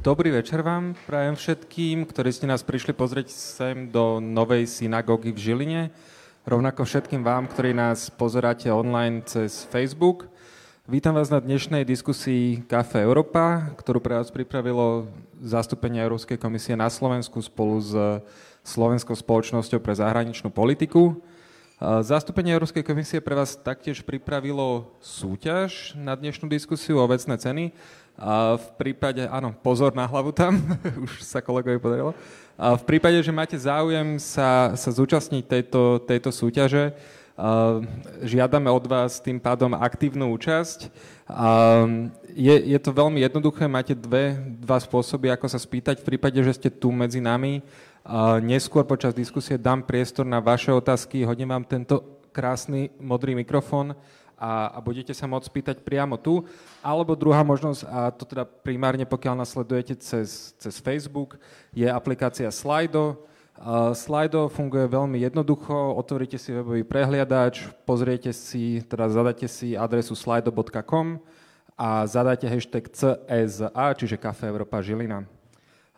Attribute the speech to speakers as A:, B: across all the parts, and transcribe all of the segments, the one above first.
A: Dobrý večer vám prajem všetkým, ktorí ste nás prišli pozrieť sem do novej synagógy v Žiline. Rovnako všetkým vám, ktorí nás pozeráte online cez Facebook. Vítam vás na dnešnej diskusii Kafe Európa, ktorú pre vás pripravilo zastúpenie Európskej komisie na Slovensku spolu s Slovenskou spoločnosťou pre zahraničnú politiku. Zastúpenie Európskej komisie pre vás taktiež pripravilo súťaž na dnešnú diskusiu o vecné ceny. A v prípade, áno, pozor na hlavu tam, už sa kolegovi podarilo. A v prípade, že máte záujem sa, sa zúčastniť tejto, tejto súťaže, žiadame od vás tým pádom aktívnu účasť. Je, je to veľmi jednoduché, máte dve, dva spôsoby, ako sa spýtať v prípade, že ste tu medzi nami. Neskôr počas diskusie dám priestor na vaše otázky, hodím vám tento krásny modrý mikrofón a, a budete sa môcť spýtať priamo tu. Alebo druhá možnosť, a to teda primárne pokiaľ nasledujete cez, cez Facebook, je aplikácia Slido. Uh, Slido funguje veľmi jednoducho, otvoríte si webový prehliadač, pozriete si, teda zadáte si adresu slido.com a zadáte hashtag CSA, čiže Kafe Európa Žilina.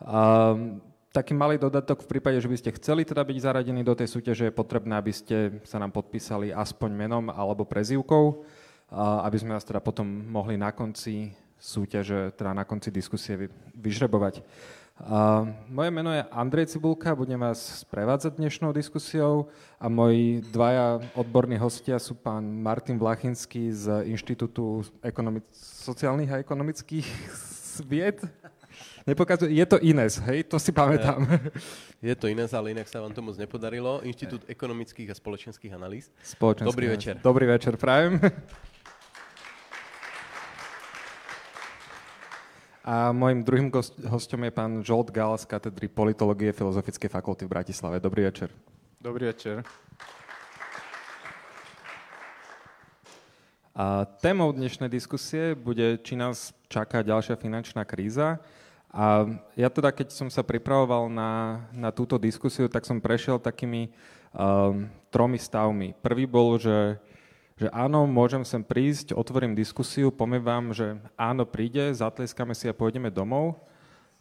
A: Uh, taký malý dodatok v prípade, že by ste chceli teda byť zaradení do tej súťaže, je potrebné, aby ste sa nám podpísali aspoň menom alebo prezývkou, aby sme vás teda potom mohli na konci súťaže, teda na konci diskusie vyžrebovať. Moje meno je Andrej Cibulka, budem vás sprevádzať dnešnou diskusiou a moji dvaja odborní hostia sú pán Martin Vlachinský z Inštitútu sociálnych a ekonomických vied Nepokazuje, je to Ines, hej, to si pamätám.
B: Je to Ines, ale inak sa vám to moc nepodarilo. Inštitút ekonomických a spoločenských analýz.
A: Dobrý večer. Dobrý večer, prajem. A môjim druhým hostom je pán Žolt Gal z katedry politológie Filozofickej fakulty v Bratislave. Dobrý večer.
C: Dobrý večer.
A: A témou dnešnej diskusie bude, či nás čaká ďalšia finančná kríza a ja teda, keď som sa pripravoval na, na túto diskusiu, tak som prešiel takými um, tromi stavmi. Prvý bol, že, že áno, môžem sem prísť, otvorím diskusiu, poviem vám, že áno, príde, zatleskame si a pôjdeme domov.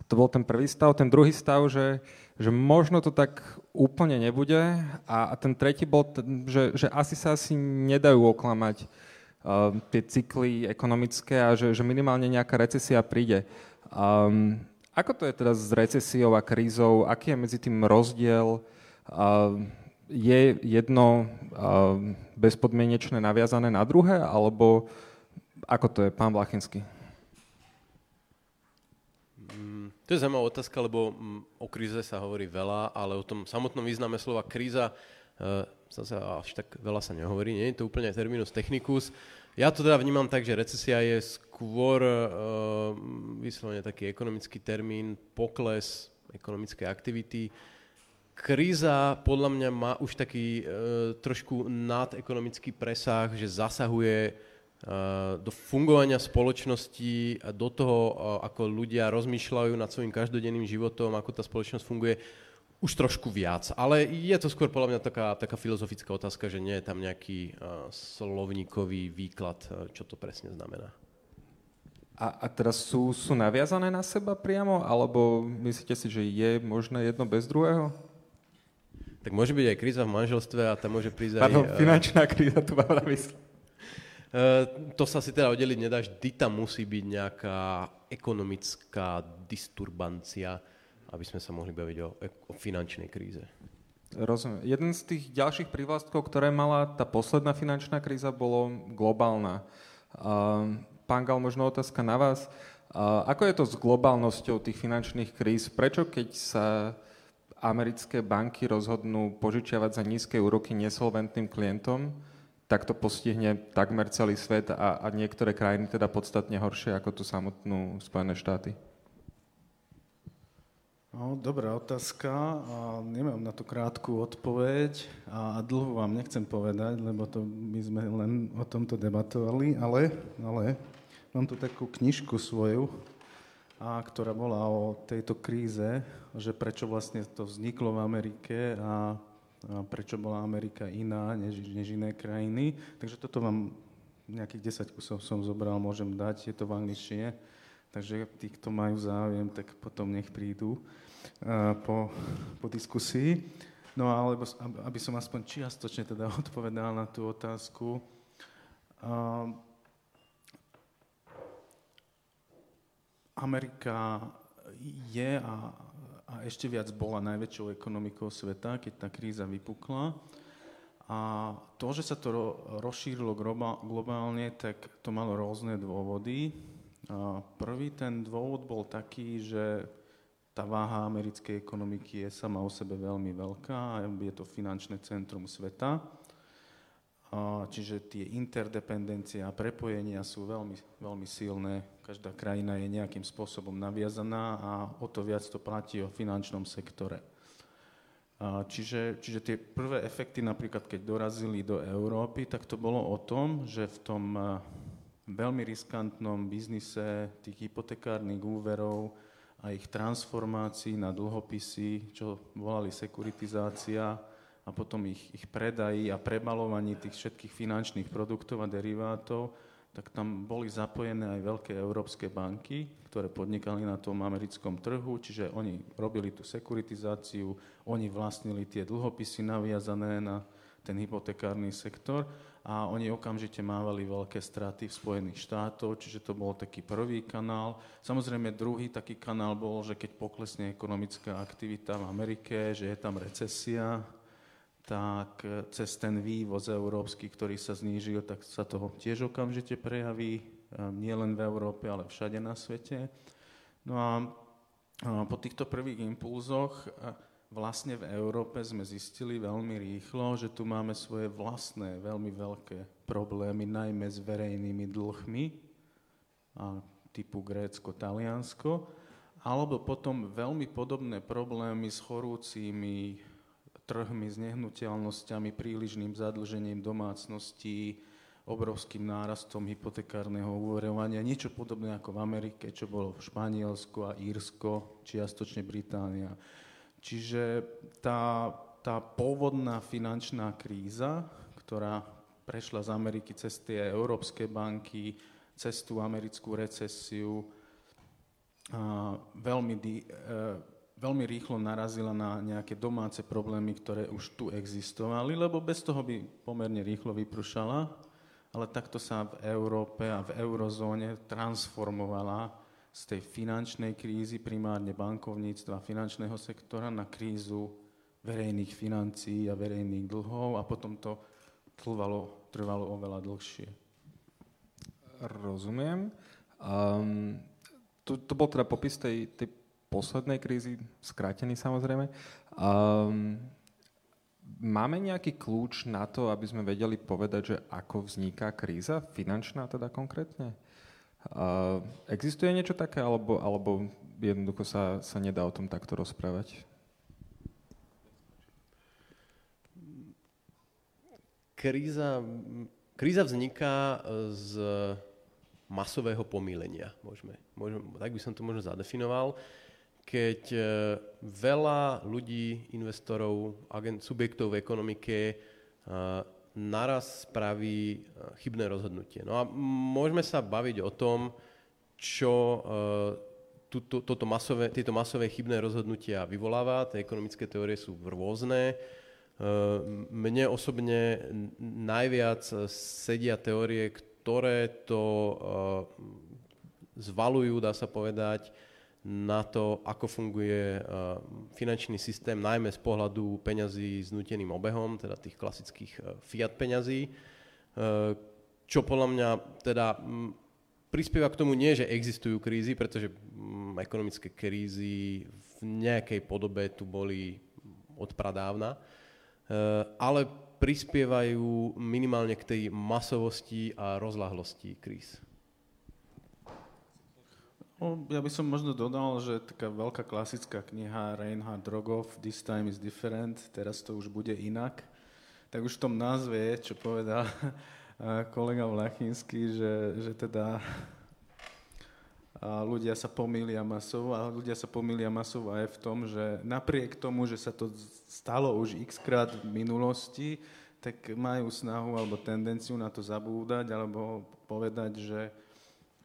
A: To bol ten prvý stav. Ten druhý stav, že, že možno to tak úplne nebude. A, a ten tretí bol, že, že asi sa asi nedajú oklamať uh, tie cykly ekonomické a že, že minimálne nejaká recesia príde. Um, ako to je teda s recesiou a krízou? Aký je medzi tým rozdiel? Uh, je jedno uh, bezpodmienečné naviazané na druhé? Alebo ako to je, pán Vlachinský?
B: Mm, to je zaujímavá otázka, lebo mm, o kríze sa hovorí veľa, ale o tom samotnom význame slova kríza uh, zase až tak veľa sa nehovorí. Nie je to úplne terminus technicus. Ja to teda vnímam tak, že recesia je skôr uh, vyslovene taký ekonomický termín, pokles ekonomickej aktivity. Kríza podľa mňa má už taký uh, trošku nadekonomický presah, že zasahuje uh, do fungovania spoločnosti a do toho, uh, ako ľudia rozmýšľajú nad svojim každodenným životom, ako tá spoločnosť funguje už trošku viac, ale je to skôr podľa mňa taká, taká filozofická otázka, že nie je tam nejaký uh, slovníkový výklad, uh, čo to presne znamená.
A: A, a teraz sú, sú naviazané na seba priamo, alebo myslíte si, že je možné jedno bez druhého?
B: Tak môže byť aj kríza v manželstve a tam môže prísť
A: Pardon, aj... finančná kríza, tu mám na mysli.
B: Uh, to sa si teda oddeliť nedá, vždy tam musí byť nejaká ekonomická disturbancia, aby sme sa mohli baviť o, o finančnej kríze.
A: Rozumiem. Jeden z tých ďalších privlastkov, ktoré mala tá posledná finančná kríza, bolo globálna. Pán Gal, možno otázka na vás. Ako je to s globálnosťou tých finančných kríz? Prečo, keď sa americké banky rozhodnú požičiavať za nízke úroky nesolventným klientom, tak to postihne takmer celý svet a, a niektoré krajiny teda podstatne horšie ako tú samotnú Spojené štáty?
C: No, dobrá otázka. A nemám na to krátku odpoveď a dlho vám nechcem povedať, lebo to my sme len o tomto debatovali, ale, ale mám tu takú knižku svoju, a, ktorá bola o tejto kríze, že prečo vlastne to vzniklo v Amerike a, a prečo bola Amerika iná než, než iné krajiny. Takže toto vám nejakých 10 kusov som zobral, môžem dať, je to v angličtine Takže tí, kto majú záujem, tak potom nech prídu po, po diskusii. No alebo aby som aspoň čiastočne teda odpovedal na tú otázku. Amerika je a, a ešte viac bola najväčšou ekonomikou sveta, keď tá kríza vypukla. A to, že sa to rozšírilo globálne, tak to malo rôzne dôvody. A prvý ten dôvod bol taký, že tá váha americkej ekonomiky je sama o sebe veľmi veľká, je to finančné centrum sveta. Čiže tie interdependencie a prepojenia sú veľmi, veľmi silné. Každá krajina je nejakým spôsobom naviazaná a o to viac to platí o finančnom sektore. Čiže, čiže tie prvé efekty, napríklad keď dorazili do Európy, tak to bolo o tom, že v tom veľmi riskantnom biznise tých hypotekárnych úverov a ich transformácií na dlhopisy, čo volali sekuritizácia a potom ich, ich predají a prebalovaní tých všetkých finančných produktov a derivátov, tak tam boli zapojené aj veľké európske banky, ktoré podnikali na tom americkom trhu, čiže oni robili tú sekuritizáciu, oni vlastnili tie dlhopisy naviazané na ten hypotekárny sektor a oni okamžite mávali veľké straty v Spojených štátoch, čiže to bol taký prvý kanál. Samozrejme druhý taký kanál bol, že keď poklesne ekonomická aktivita v Amerike, že je tam recesia, tak cez ten vývoz európsky, ktorý sa znížil, tak sa to tiež okamžite prejaví, e, nielen v Európe, ale všade na svete. No a po týchto prvých impulzoch e, vlastne v Európe sme zistili veľmi rýchlo, že tu máme svoje vlastné veľmi veľké problémy, najmä s verejnými dlhmi, a typu Grécko, Taliansko, alebo potom veľmi podobné problémy s chorúcimi trhmi, s nehnuteľnosťami, prílišným zadlžením domácností, obrovským nárastom hypotekárneho úverovania, niečo podobné ako v Amerike, čo bolo v Španielsku a Írsko, čiastočne Británia. Čiže tá, tá pôvodná finančná kríza, ktorá prešla z Ameriky cez tie európske banky, cez tú americkú recesiu, a veľmi, e, veľmi rýchlo narazila na nejaké domáce problémy, ktoré už tu existovali, lebo bez toho by pomerne rýchlo vypršala, ale takto sa v Európe a v eurozóne transformovala z tej finančnej krízy, primárne bankovníctva, finančného sektora, na krízu verejných financií a verejných dlhov a potom to trvalo, trvalo oveľa dlhšie.
A: Rozumiem. Um, to, to bol teda popis tej, tej poslednej krízy, skrátený samozrejme. Um, máme nejaký kľúč na to, aby sme vedeli povedať, že ako vzniká kríza, finančná teda konkrétne? Existuje niečo také, alebo, alebo jednoducho sa, sa nedá o tom takto rozprávať?
B: Kríza, kríza vzniká z masového pomílenia, môžeme, môžeme, tak by som to možno zadefinoval. Keď e, veľa ľudí, investorov, agent, subjektov v ekonomike naraz spraví eh, chybné rozhodnutie. No a môžeme sa baviť o tom, čo tuto, eh, toto masové, tieto masové chybné rozhodnutia vyvoláva. Tie ekonomické teórie sú rôzne. Eh, mne osobne najviac sedia teórie, ktoré to zvalujú, dá sa povedať, na to, ako funguje eh, finančný systém, najmä z pohľadu peňazí s nuteným obehom, teda tých klasických eh, fiat peňazí, eh, čo podľa mňa teda mm, prispieva k tomu nie, že existujú krízy, pretože mm, ekonomické krízy v nejakej podobe tu boli od pradávna, ale prispievajú minimálne k tej masovosti a rozlahlosti kríz.
C: No, ja by som možno dodal, že taká veľká klasická kniha Reinhard Rogov, This time is different, teraz to už bude inak, tak už v tom názve je, čo povedal kolega Vlachinský, že, že teda a ľudia sa pomýlia masovo a ľudia sa pomýlia masovo aj v tom, že napriek tomu, že sa to stalo už x krát v minulosti, tak majú snahu alebo tendenciu na to zabúdať alebo povedať, že,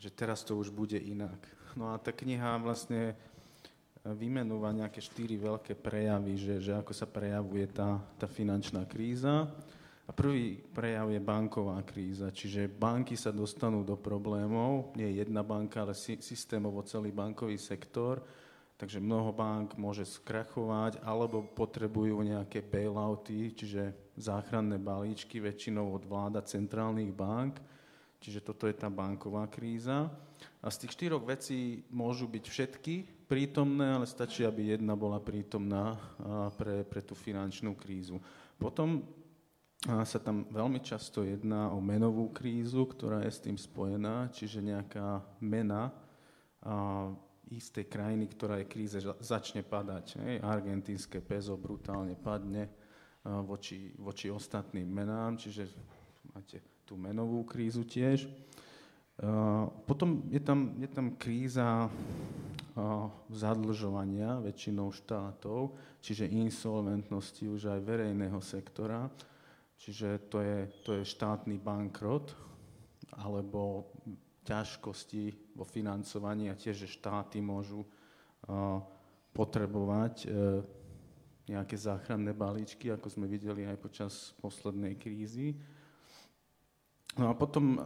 C: že teraz to už bude inak. No a tá kniha vlastne vymenúva nejaké štyri veľké prejavy, že, že ako sa prejavuje tá, tá finančná kríza. A prvý prejav je banková kríza, čiže banky sa dostanú do problémov, nie jedna banka, ale systémovo celý bankový sektor, takže mnoho bank môže skrachovať alebo potrebujú nejaké bailouty, čiže záchranné balíčky väčšinou od vláda centrálnych bank, čiže toto je tá banková kríza. A z tých štyroch vecí môžu byť všetky prítomné, ale stačí, aby jedna bola prítomná pre, pre tú finančnú krízu. Potom sa tam veľmi často jedná o menovú krízu, ktorá je s tým spojená, čiže nejaká mena a, istej krajiny, ktorá je kríze, začne padať. Hej. Argentínske peso brutálne padne a, voči, voči ostatným menám, čiže máte tú menovú krízu tiež. A, potom je tam, je tam kríza zadlžovania väčšinou štátov, čiže insolventnosti už aj verejného sektora. Čiže to je, to je štátny bankrot alebo ťažkosti vo financovaní a tiež, že štáty môžu uh, potrebovať nejaké záchranné balíčky, ako sme videli aj počas poslednej krízy. No a potom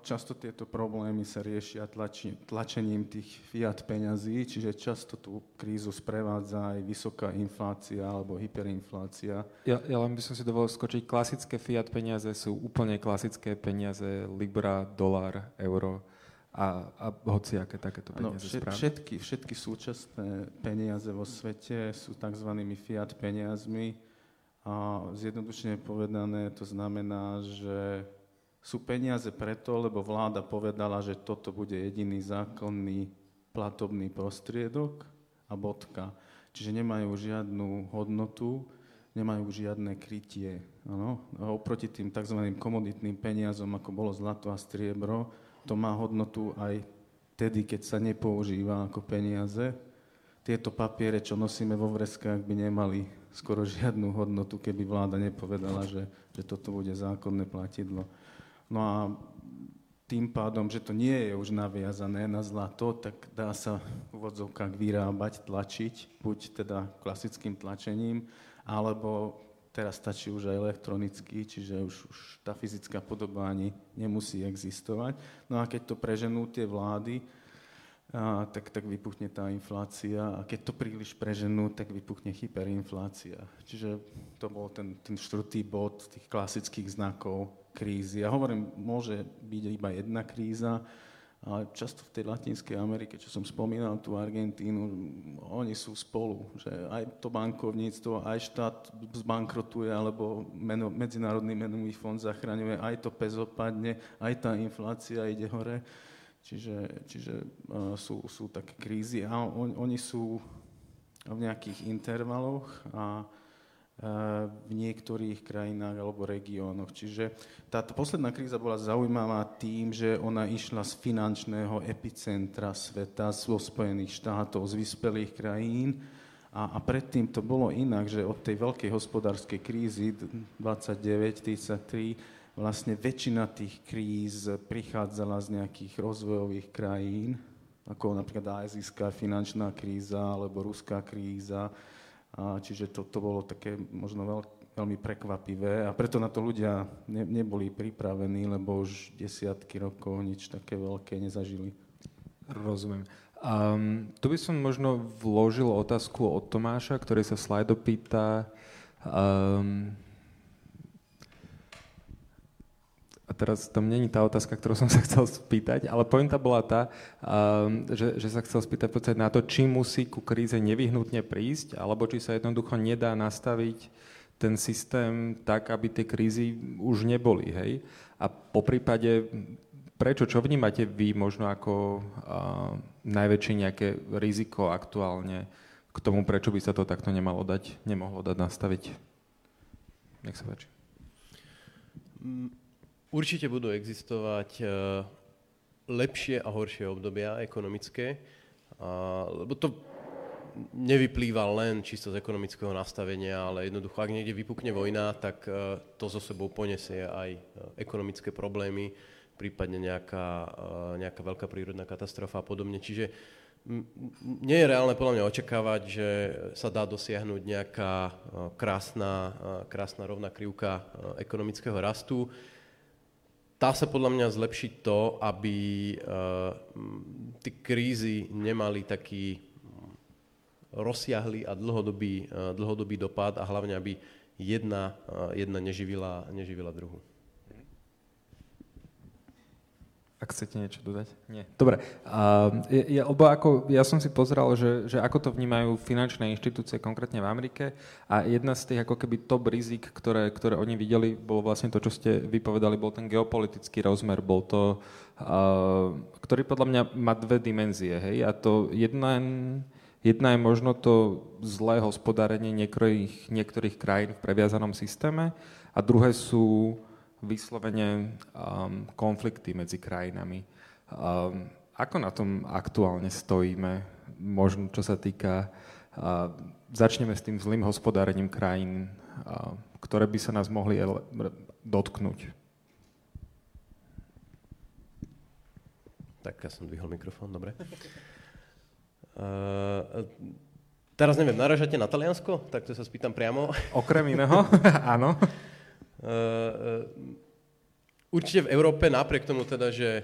C: často tieto problémy sa riešia tlači, tlačením tých fiat peňazí, čiže často tú krízu sprevádza aj vysoká inflácia alebo hyperinflácia.
A: Ja, ja len by som si dovolil skočiť, klasické fiat peniaze sú úplne klasické peniaze, libra, dolár, euro a, a hociaké takéto peniaze
C: no, všetky, všetky súčasné peniaze vo svete sú tzv. fiat peniazmi a zjednodušene povedané to znamená, že sú peniaze preto, lebo vláda povedala, že toto bude jediný zákonný platobný prostriedok a bodka. Čiže nemajú žiadnu hodnotu, nemajú žiadne krytie. Ano? Oproti tým tzv. komoditným peniazom, ako bolo zlato a striebro, to má hodnotu aj tedy, keď sa nepoužíva ako peniaze. Tieto papiere, čo nosíme vo vreskách, by nemali skoro žiadnu hodnotu, keby vláda nepovedala, že, že toto bude zákonné platidlo. No a tým pádom, že to nie je už naviazané na zlato, tak dá sa v vodzovkách vyrábať, tlačiť, buď teda klasickým tlačením, alebo teraz stačí už aj elektronicky, čiže už, už tá fyzická podoba ani nemusí existovať. No a keď to preženú tie vlády, a, tak, tak vypuchne tá inflácia a keď to príliš preženú, tak vypuchne hyperinflácia. Čiže to bol ten, ten štvrtý bod tých klasických znakov krízy. Ja hovorím, môže byť iba jedna kríza, ale často v tej Latinskej Amerike, čo som spomínal, tú Argentínu, oni sú spolu, že aj to bankovníctvo, aj štát zbankrotuje, alebo meno, Medzinárodný menový fond zachraňuje, aj to pezo padne, aj tá inflácia ide hore. Čiže, čiže uh, sú, sú také krízy a on, oni sú v nejakých intervaloch a v niektorých krajinách alebo regiónoch. Čiže táto posledná kríza bola zaujímavá tým, že ona išla z finančného epicentra sveta, zo Spojených štátov, z vyspelých krajín. A, a predtým to bolo inak, že od tej veľkej hospodárskej krízy 29-33 vlastne väčšina tých kríz prichádzala z nejakých rozvojových krajín, ako napríklad azijská finančná kríza alebo ruská kríza, čiže to, to bolo také možno veľ, veľmi prekvapivé a preto na to ľudia ne, neboli pripravení, lebo už desiatky rokov nič také veľké nezažili.
A: Rozumiem. Um, tu by som možno vložil otázku od Tomáša, ktorý sa slajdo pýta, um, a teraz tam není tá otázka, ktorú som sa chcel spýtať, ale pointa bola tá, um, že, že sa chcel spýtať podstate na to, či musí ku kríze nevyhnutne prísť, alebo či sa jednoducho nedá nastaviť ten systém tak, aby tie krízy už neboli, hej? A po prípade, prečo, čo vnímate vy možno ako uh, najväčšie nejaké riziko aktuálne k tomu, prečo by sa to takto nemalo dať, nemohlo dať nastaviť? Nech sa páči.
B: Mm, Určite budú existovať eh, lepšie a horšie obdobia ekonomické, lebo to nevyplýva len čisto z ekonomického nastavenia, ale jednoducho, ak niekde vypukne vojna, tak eh, to zo sebou poniesie aj eh, ekonomické problémy, prípadne nejaká, nejaká veľká prírodná katastrofa a podobne. Čiže nie je reálne podľa mňa očakávať, že sa dá dosiahnuť nejaká krásna, krásna rovná krivka ekonomického rastu. Dá sa podľa mňa zlepšiť to, aby tie krízy nemali taký rozsiahly a dlhodobý, dlhodobý dopad a hlavne, aby jedna, jedna neživila, neživila druhú.
A: Ak chcete niečo dodať? Nie. Dobre. Uh, ja, lebo ako, ja som si pozeral, že, že ako to vnímajú finančné inštitúcie konkrétne v Amerike a jedna z tých ako keby top rizik, ktoré, ktoré oni videli, bolo vlastne to, čo ste vypovedali, bol ten geopolitický rozmer, bol to, uh, ktorý podľa mňa má dve dimenzie. Hej? A to jedna, jedna je možno to zlé hospodárenie niektorých, niektorých krajín v previazanom systéme a druhé sú vyslovene um, konflikty medzi krajinami. Um, ako na tom aktuálne stojíme, možno čo sa týka, uh, začneme s tým zlým hospodárením krajín, uh, ktoré by sa nás mohli dotknúť.
B: Tak ja som dvihol mikrofón, dobre. Uh, teraz neviem, naražate na Taliansko? Tak to sa spýtam priamo.
A: Okrem iného, áno.
B: Eh, eh, určite v Európe, napriek tomu teda, že,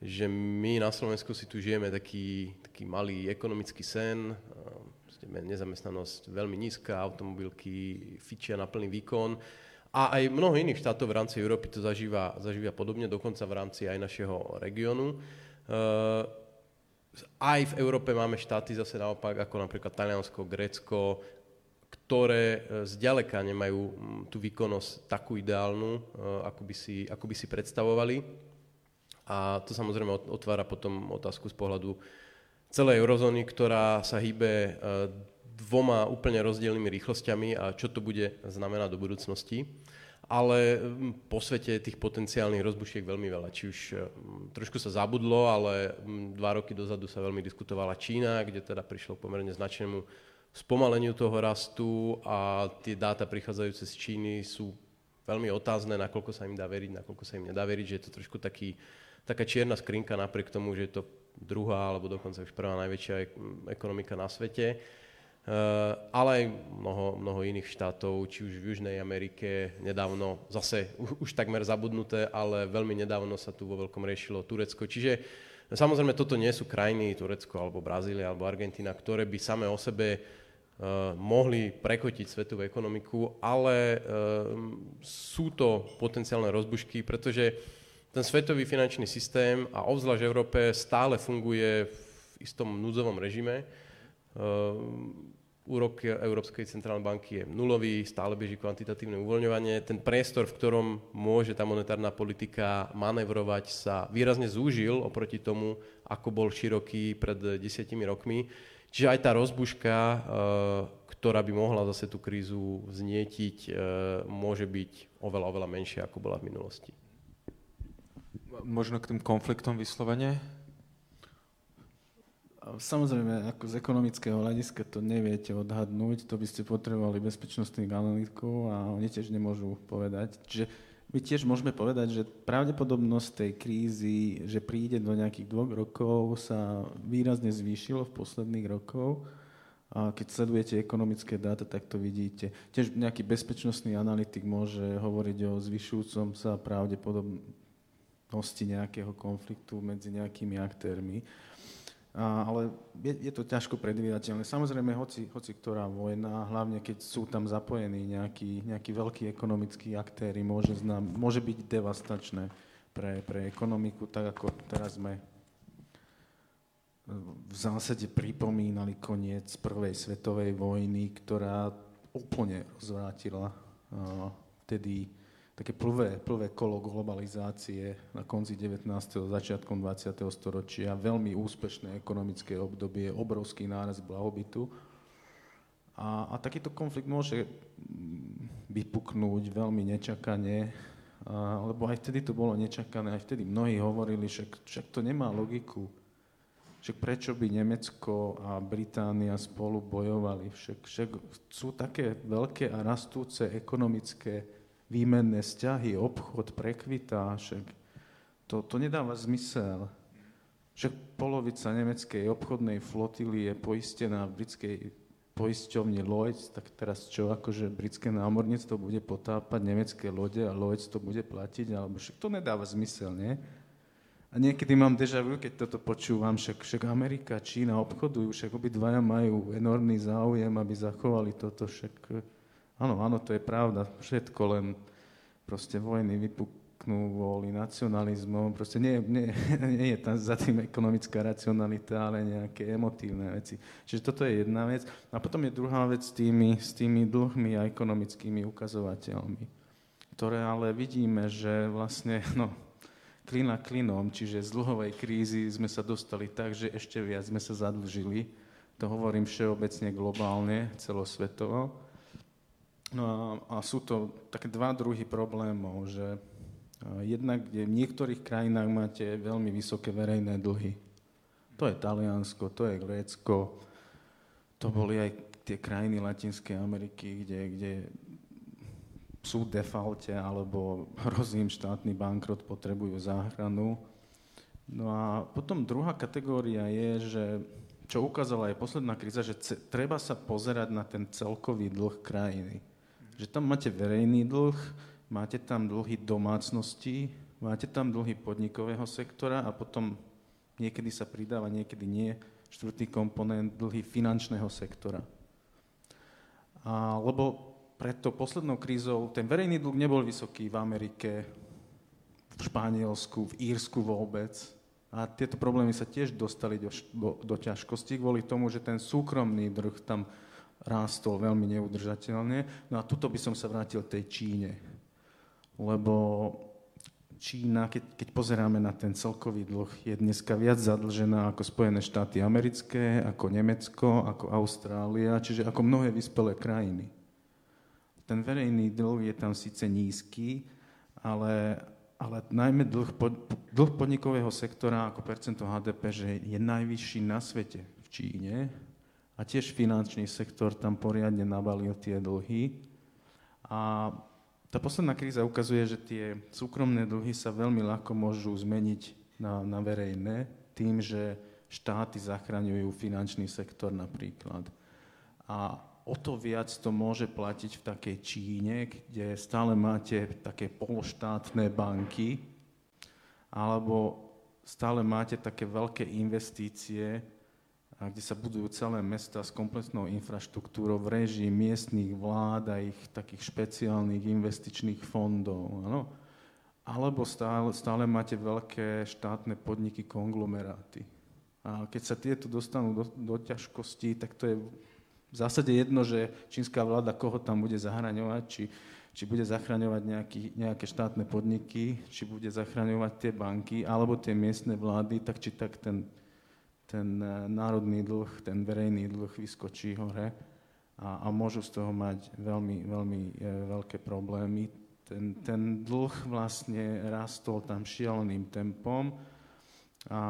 B: že my na Slovensku si tu žijeme taký, taký malý ekonomický sen, eh, nezamestnanosť veľmi nízka, automobilky fičia na plný výkon a aj mnoho iných štátov v rámci Európy to zažíva, zažíva podobne, dokonca v rámci aj našeho regiónu. Aj v Európe máme štáty zase naopak, ako napríklad Taliansko, Grécko, ktoré e, zďaleka nemajú tú výkonnosť takú ideálnu, e, ako by si, ako by si predstavovali. A to samozrejme otvára potom otázku z pohľadu celej eurozóny, ktorá sa hýbe e, dvoma úplne rozdielnymi rýchlosťami a čo to bude znamenať do budúcnosti. Ale po svete tých potenciálnych rozbušiek veľmi veľa. Či už trošku sa zabudlo, ale dva roky dozadu sa veľmi diskutovala Čína, kde teda prišlo k pomerne značnému spomaleniu toho rastu a tie dáta prichádzajúce z Číny sú veľmi otázne, nakoľko sa im dá veriť, nakoľko sa im nedá veriť, že je to trošku taký, taká čierna skrinka napriek tomu, že je to druhá alebo dokonca už prvá najväčšia ekonomika na svete. Uh, ale aj mnoho, mnoho iných štátov, či už v Južnej Amerike, nedávno, zase už, už takmer zabudnuté, ale veľmi nedávno sa tu vo veľkom riešilo Turecko. Čiže samozrejme toto nie sú krajiny, Turecko alebo Brazília alebo Argentína, ktoré by same o sebe mohli prekotiť svetovú ekonomiku, ale uh, sú to potenciálne rozbušky, pretože ten svetový finančný systém a obzvlášť v Európe stále funguje v istom núdzovom režime. Uh, úrok Európskej centrálnej banky je nulový, stále beží kvantitatívne uvoľňovanie. Ten priestor, v ktorom môže tá monetárna politika manevrovať, sa výrazne zúžil oproti tomu, ako bol široký pred desiatimi rokmi. Čiže aj tá rozbuška, eh, ktorá by mohla zase tú krízu vznietiť, eh, môže byť oveľa, oveľa menšia, ako bola v minulosti.
A: Možno k tým konfliktom vyslovene?
C: Samozrejme, ako z ekonomického hľadiska to neviete odhadnúť, to by ste potrebovali bezpečnostných analytikov a oni tiež nemôžu povedať. Čiže my tiež môžeme povedať, že pravdepodobnosť tej krízy, že príde do nejakých dvoch rokov, sa výrazne zvýšilo v posledných rokoch. A keď sledujete ekonomické dáta, tak to vidíte. Tiež nejaký bezpečnostný analytik môže hovoriť o zvyšujúcom sa pravdepodobnosti nejakého konfliktu medzi nejakými aktérmi ale je, je to ťažko predvídateľné. Samozrejme, hoci, hoci ktorá vojna, hlavne keď sú tam zapojení nejakí, nejakí veľkí ekonomickí aktéry, môže, znam, môže byť devastačné pre, pre ekonomiku, tak ako teraz sme v zásade pripomínali koniec prvej svetovej vojny, ktorá úplne rozvrátila uh, vtedy také prvé, prvé kolo globalizácie na konci 19. začiatkom 20. storočia, veľmi úspešné ekonomické obdobie, obrovský náraz blahobytu. A, a takýto konflikt môže mm, vypuknúť veľmi nečakane, lebo aj vtedy to bolo nečakané, aj vtedy mnohí hovorili, však, však to nemá logiku, však prečo by Nemecko a Británia spolu bojovali, však, však sú také veľké a rastúce ekonomické výmenné vzťahy, obchod prekvitá, však To, to nedáva zmysel. Však polovica nemeckej obchodnej flotily je poistená v britskej poisťovni Lloyds, tak teraz čo, akože britské námorníctvo bude potápať nemecké lode a Lloyds to bude platiť, alebo však to nedáva zmysel, nie? A niekedy mám deja vu, keď toto počúvam, však, však Amerika, Čína obchodujú, však obidvaja majú enormný záujem, aby zachovali toto, však áno, áno, to je pravda, všetko len proste vojny vypuknú kvôli nacionalizmom, proste nie, nie, nie je tam za tým ekonomická racionalita, ale nejaké emotívne veci. Čiže toto je jedna vec. A potom je druhá vec s tými, s tými dlhmi a ekonomickými ukazovateľmi, ktoré ale vidíme, že vlastne, no, klina klinom, čiže z dlhovej krízy sme sa dostali tak, že ešte viac sme sa zadlžili. To hovorím všeobecne globálne, celosvetovo. No a, a sú to také dva druhy problémov, že jednak, kde v niektorých krajinách máte veľmi vysoké verejné dlhy. To je Taliansko, to je Grécko, to boli aj tie krajiny Latinskej Ameriky, kde, kde sú v defalte alebo hrozí im štátny bankrot, potrebujú záchranu. No a potom druhá kategória je, že čo ukázala aj posledná kríza, že treba sa pozerať na ten celkový dlh krajiny. Že tam máte verejný dlh, máte tam dlhy domácnosti, máte tam dlhy podnikového sektora a potom niekedy sa pridáva, niekedy nie, štvrtý komponent dlhy finančného sektora. A, lebo pred tou poslednou krízou ten verejný dlh nebol vysoký v Amerike, v Španielsku, v Írsku vôbec. A tieto problémy sa tiež dostali do, do, do ťažkosti kvôli tomu, že ten súkromný dlh tam rástol veľmi neudržateľne. No a tuto by som sa vrátil tej Číne. Lebo Čína, keď, keď pozeráme na ten celkový dlh, je dneska viac zadlžená ako Spojené štáty americké, ako Nemecko, ako Austrália, čiže ako mnohé vyspelé krajiny ten verejný dlh je tam síce nízky, ale, ale najmä dlh, pod, dlh podnikového sektora ako percento HDP, že je najvyšší na svete v Číne a tiež finančný sektor tam poriadne nabalil tie dlhy. A tá posledná kríza ukazuje, že tie súkromné dlhy sa veľmi ľahko môžu zmeniť na, na verejné tým, že štáty zachraňujú finančný sektor napríklad. A o to viac to môže platiť v takej Číne, kde stále máte také pološtátne banky, alebo stále máte také veľké investície, kde sa budujú celé mesta s kompletnou infraštruktúrou v režii miestných vlád a ich takých špeciálnych investičných fondov. Ano? Alebo stále, stále máte veľké štátne podniky, konglomeráty. A keď sa tieto dostanú do, do ťažkostí, tak to je v zásade jedno, že čínska vláda koho tam bude zahraňovať, či, či bude zachraňovať nejaký, nejaké štátne podniky, či bude zachraňovať tie banky, alebo tie miestne vlády, tak či tak ten, ten e, národný dlh, ten verejný dlh vyskočí hore a, a môžu z toho mať veľmi, veľmi e, veľké problémy. Ten, ten dlh vlastne rastol tam šialeným tempom a,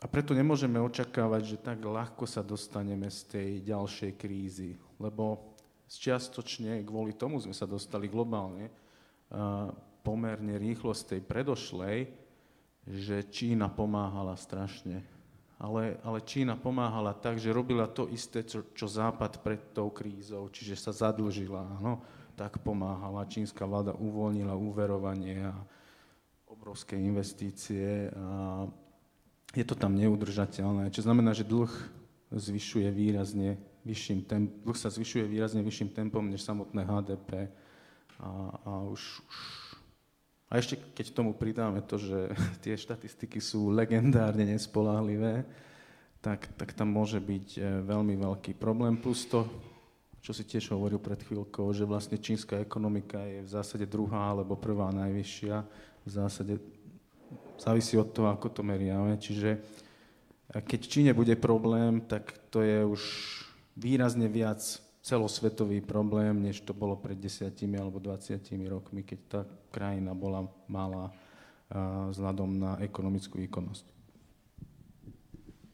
C: a preto nemôžeme očakávať, že tak ľahko sa dostaneme z tej ďalšej krízy, lebo čiastočne kvôli tomu sme sa dostali globálne pomerne rýchlo z tej predošlej, že Čína pomáhala strašne. Ale, ale Čína pomáhala tak, že robila to isté, čo, čo Západ pred tou krízou, čiže sa zadlžila. No, tak pomáhala. Čínska vláda uvoľnila úverovanie a obrovské investície. A je to tam neudržateľné, čo znamená, že dlh zvyšuje výrazne vyšším tempom, dlh sa zvyšuje výrazne vyšším tempom než samotné HDP. A, a už, už a ešte keď tomu pridáme to, že tie štatistiky sú legendárne nespolahlivé, tak, tak tam môže byť e, veľmi veľký problém. Plus to, čo si tiež hovoril pred chvíľkou, že vlastne čínska ekonomika je v zásade druhá alebo prvá najvyššia. V zásade závisí od toho, ako to meriame. Čiže keď v Číne bude problém, tak to je už výrazne viac celosvetový problém, než to bolo pred desiatimi alebo 20 rokmi, keď tá krajina bola malá vzhľadom na ekonomickú výkonnosť.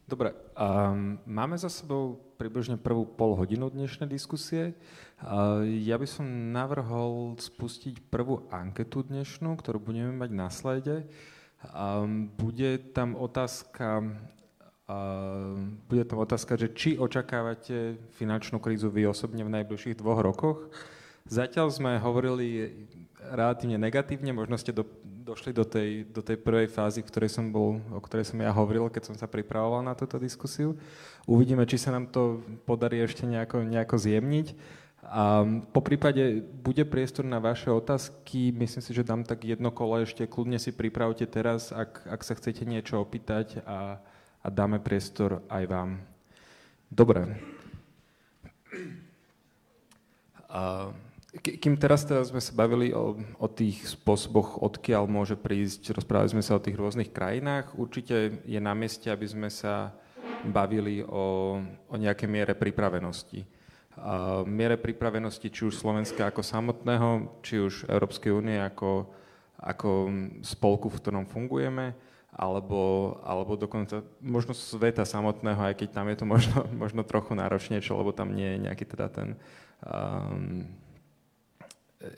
A: Dobre, um, máme za sebou približne prvú pol hodinu dnešnej diskusie. Uh, ja by som navrhol spustiť prvú anketu dnešnú, ktorú budeme mať na slede. Um, bude tam otázka, bude tam otázka, že či očakávate finančnú krízu vy osobne v najbližších dvoch rokoch. Zatiaľ sme hovorili relatívne negatívne, možno ste do, došli do tej, do tej prvej fázy, ktorej som bol, o ktorej som ja hovoril, keď som sa pripravoval na túto diskusiu. Uvidíme, či sa nám to podarí ešte nejako, nejako zjemniť. A po prípade bude priestor na vaše otázky. Myslím si, že dám tak jedno kolo ešte. Kľudne si pripravte teraz, ak, ak sa chcete niečo opýtať a, a dáme priestor aj vám. Dobre. A kým teraz teda sme sa bavili o, o tých spôsoboch, odkiaľ môže prísť, rozprávali sme sa o tých rôznych krajinách, určite je na mieste, aby sme sa bavili o, o nejakej miere pripravenosti. A miere pripravenosti či už Slovenska ako samotného, či už Európskej únie ako, ako spolku, v ktorom fungujeme, alebo, alebo dokonca možno sveta samotného, aj keď tam je to možno, možno trochu náročnejšie, lebo tam nie je nejaký teda ten um,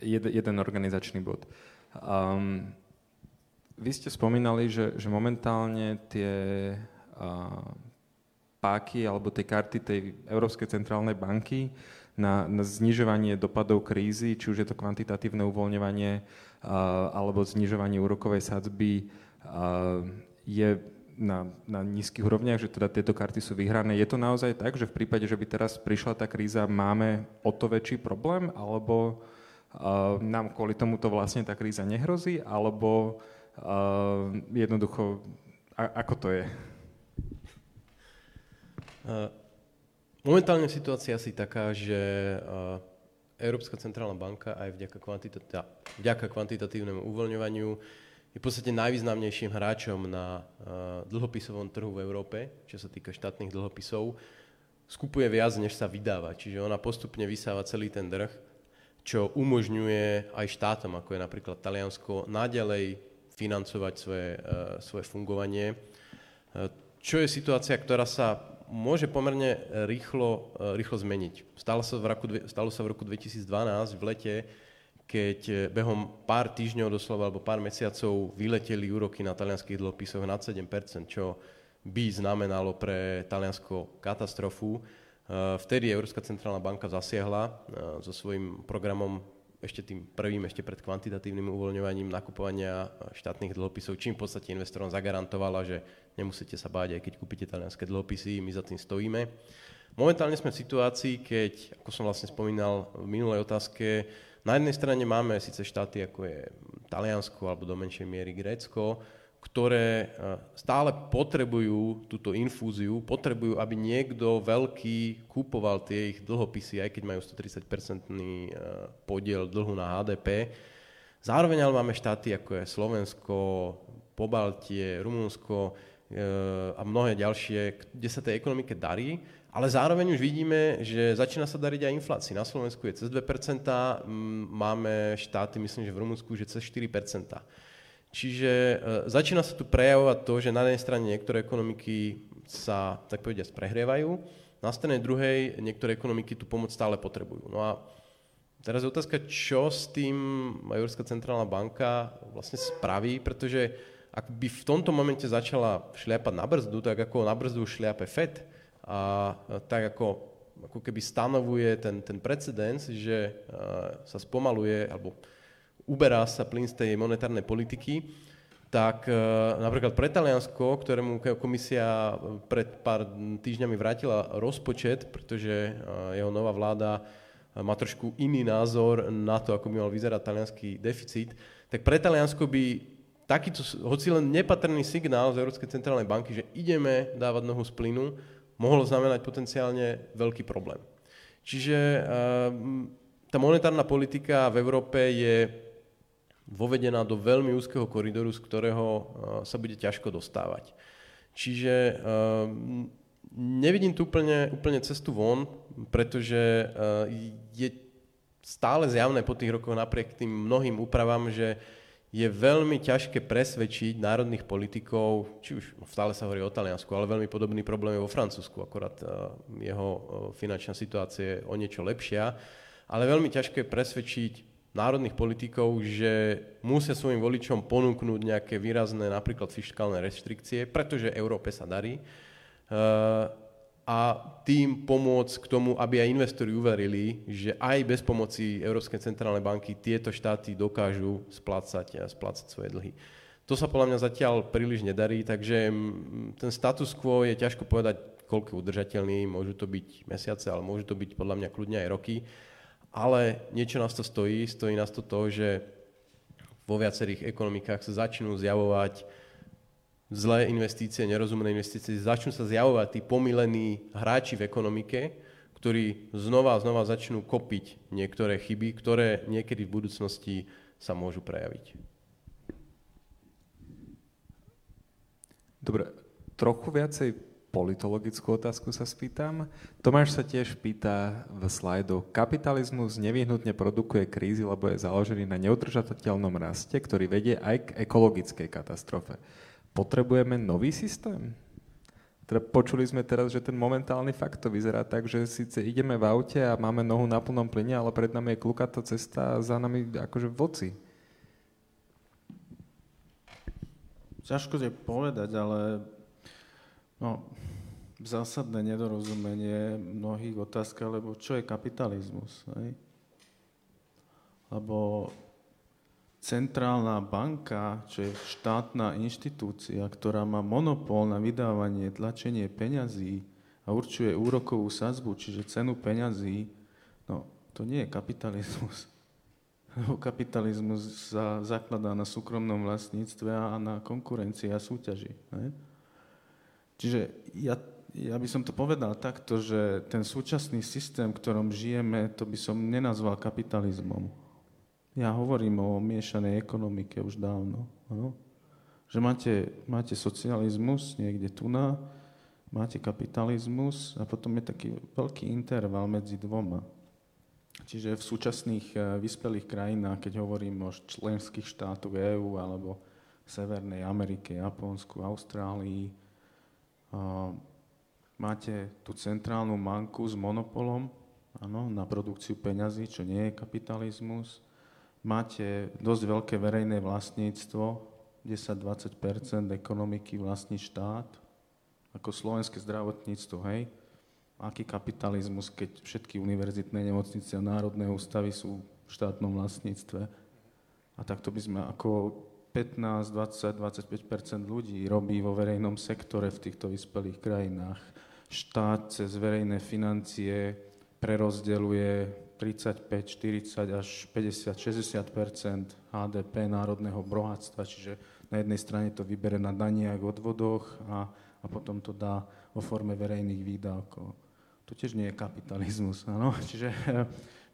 A: jed, jeden organizačný bod. Um, vy ste spomínali, že, že momentálne tie uh, páky alebo tie karty tej Európskej centrálnej banky na, na znižovanie dopadov krízy, či už je to kvantitatívne uvoľňovanie uh, alebo znižovanie úrokovej sadzby, je na, na nízkych úrovniach, že teda tieto karty sú vyhrané. Je to naozaj tak, že v prípade, že by teraz prišla tá kríza, máme o to väčší problém, alebo nám kvôli tomuto vlastne tá kríza nehrozí, alebo jednoducho, ako to je?
B: Momentálne situácia asi taká, že Európska centrálna banka aj vďaka, kvantitata- vďaka kvantitatívnemu uvoľňovaniu je v podstate najvýznamnejším hráčom na dlhopisovom trhu v Európe, čo sa týka štátnych dlhopisov. Skupuje viac, než sa vydáva, čiže ona postupne vysáva celý ten trh čo umožňuje aj štátom, ako je napríklad Taliansko, naďalej financovať svoje, uh, svoje fungovanie. Uh, čo je situácia, ktorá sa môže pomerne rýchlo, rýchlo zmeniť. Stalo sa, v roku, stalo sa v roku 2012 v lete, keď behom pár týždňov doslova alebo pár mesiacov vyleteli úroky na talianských dlhopisoch nad 7%, čo by znamenalo pre Taliansko katastrofu. Eh, vtedy Európska centrálna banka zasiahla eh, so svojím programom ešte tým prvým, ešte pred kvantitatívnym uvoľňovaním nakupovania štátnych dlhopisov, čím v podstate investorom zagarantovala, že nemusíte sa báť, aj keď kúpite talianské dlhopisy, my za tým stojíme. Momentálne sme v situácii, keď, ako som vlastne spomínal v minulej otázke, na jednej strane máme síce štáty, ako je Taliansko alebo do menšej miery Grécko, ktoré e, stále potrebujú túto infúziu, potrebujú, aby niekto veľký kúpoval tie ich dlhopisy, aj keď majú 130-percentný e, podiel dlhu na HDP. Zároveň ale máme štáty, ako je Slovensko, Pobaltie, Rumunsko e, a mnohé ďalšie, kde sa tej ekonomike darí, ale zároveň už vidíme, že začína sa dariť aj inflácii. Na Slovensku je cez 2%, máme štáty, myslím, že v Rumunsku, že cez 4%. Čiže e, začína sa tu prejavovať to, že na jednej strane niektoré ekonomiky sa, tak povediať, prehrievajú, na strane druhej niektoré ekonomiky tú pomoc stále potrebujú. No a teraz je otázka, čo s tým Európska centrálna banka vlastne spraví, pretože ak by v tomto momente začala šliapať na brzdu, tak ako na brzdu šliape FED a tak ako, ako keby stanovuje ten, ten precedens, že uh, sa spomaluje, alebo uberá sa plyn z tej monetárnej politiky, tak e, napríklad pre Taliansko, ktorému komisia pred pár týždňami vrátila rozpočet, pretože e, jeho nová vláda e, má trošku iný názor na to, ako by mal vyzerať talianský deficit, tak pre Taliansko by takýto, hoci len nepatrný signál z Európskej centrálnej banky, že ideme dávať nohu z plynu, mohlo znamenať potenciálne veľký problém. Čiže tá monetárna politika v Európe je vovedená do veľmi úzkeho koridoru, z ktorého uh, sa bude ťažko dostávať. Čiže uh, nevidím tu úplne, úplne cestu von, pretože je stále zjavné po tých rokoch napriek tým mnohým úpravám, že je veľmi ťažké presvedčiť národných politikov, či už stále sa hovorí o Taliansku, ale veľmi podobný problém je vo Francúzsku, akorát uh, jeho uh, finančná situácia je o niečo lepšia, ale veľmi ťažké presvedčiť národných politikov, že musia svojim voličom ponúknuť nejaké výrazné napríklad fiskálne restrikcie, pretože Európe sa darí. A tým pomôcť k tomu, aby aj investori uverili, že aj bez pomoci Európskej centrálnej banky tieto štáty dokážu splácať, splácať svoje dlhy. To sa podľa mňa zatiaľ príliš nedarí, takže ten status quo je ťažko povedať, koľko udržateľný, môžu to byť mesiace, ale môžu to byť podľa mňa kľudne aj roky. Ale niečo nás to stojí, stojí nás to to, že vo viacerých ekonomikách sa začnú zjavovať zlé investície, nerozumné investície, začnú sa zjavovať tí pomilení hráči v ekonomike, ktorí znova a znova začnú kopiť niektoré chyby, ktoré niekedy v budúcnosti sa môžu prejaviť.
A: Dobre, trochu viacej politologickú otázku sa spýtam. Tomáš sa tiež pýta v slajdu. Kapitalizmus nevyhnutne produkuje krízy, lebo je založený na neudržateľnom raste, ktorý vedie aj k ekologickej katastrofe potrebujeme nový systém? Teda počuli sme teraz, že ten momentálny fakt to vyzerá tak, že síce ideme v aute a máme nohu na plnom plyne, ale pred nami je klukatá cesta a za nami akože voci.
C: Ťažko je povedať, ale no, zásadné nedorozumenie mnohých otázka, lebo čo je kapitalizmus? Hej? Lebo centrálna banka, čo je štátna inštitúcia, ktorá má monopol na vydávanie, tlačenie peňazí a určuje úrokovú sazbu, čiže cenu peňazí, no to nie je kapitalizmus. kapitalizmus sa zakladá na súkromnom vlastníctve a na konkurencii a súťaži. Ne? Čiže ja, ja by som to povedal takto, že ten súčasný systém, v ktorom žijeme, to by som nenazval kapitalizmom. Ja hovorím o miešanej ekonomike už dávno. Ano? Že máte, máte socializmus niekde tu na, máte kapitalizmus a potom je taký veľký interval medzi dvoma. Čiže v súčasných eh, vyspelých krajinách, keď hovorím o členských štátoch EÚ alebo Severnej Amerike, Japonsku, Austrálii, máte tú centrálnu banku s monopolom ano, na produkciu peňazí, čo nie je kapitalizmus máte dosť veľké verejné vlastníctvo, 10-20 ekonomiky vlastní štát, ako slovenské zdravotníctvo, hej? Aký kapitalizmus, keď všetky univerzitné nemocnice a národné ústavy sú v štátnom vlastníctve. A takto by sme ako 15, 20, 25% ľudí robí vo verejnom sektore v týchto vyspelých krajinách. Štát cez verejné financie prerozdeluje 35, 40 až 50, 60% HDP národného bohatstva, čiže na jednej strane to vybere na daniach, odvodoch a, a potom to dá vo forme verejných výdavkov. To tiež nie je kapitalizmus. Áno? Čiže,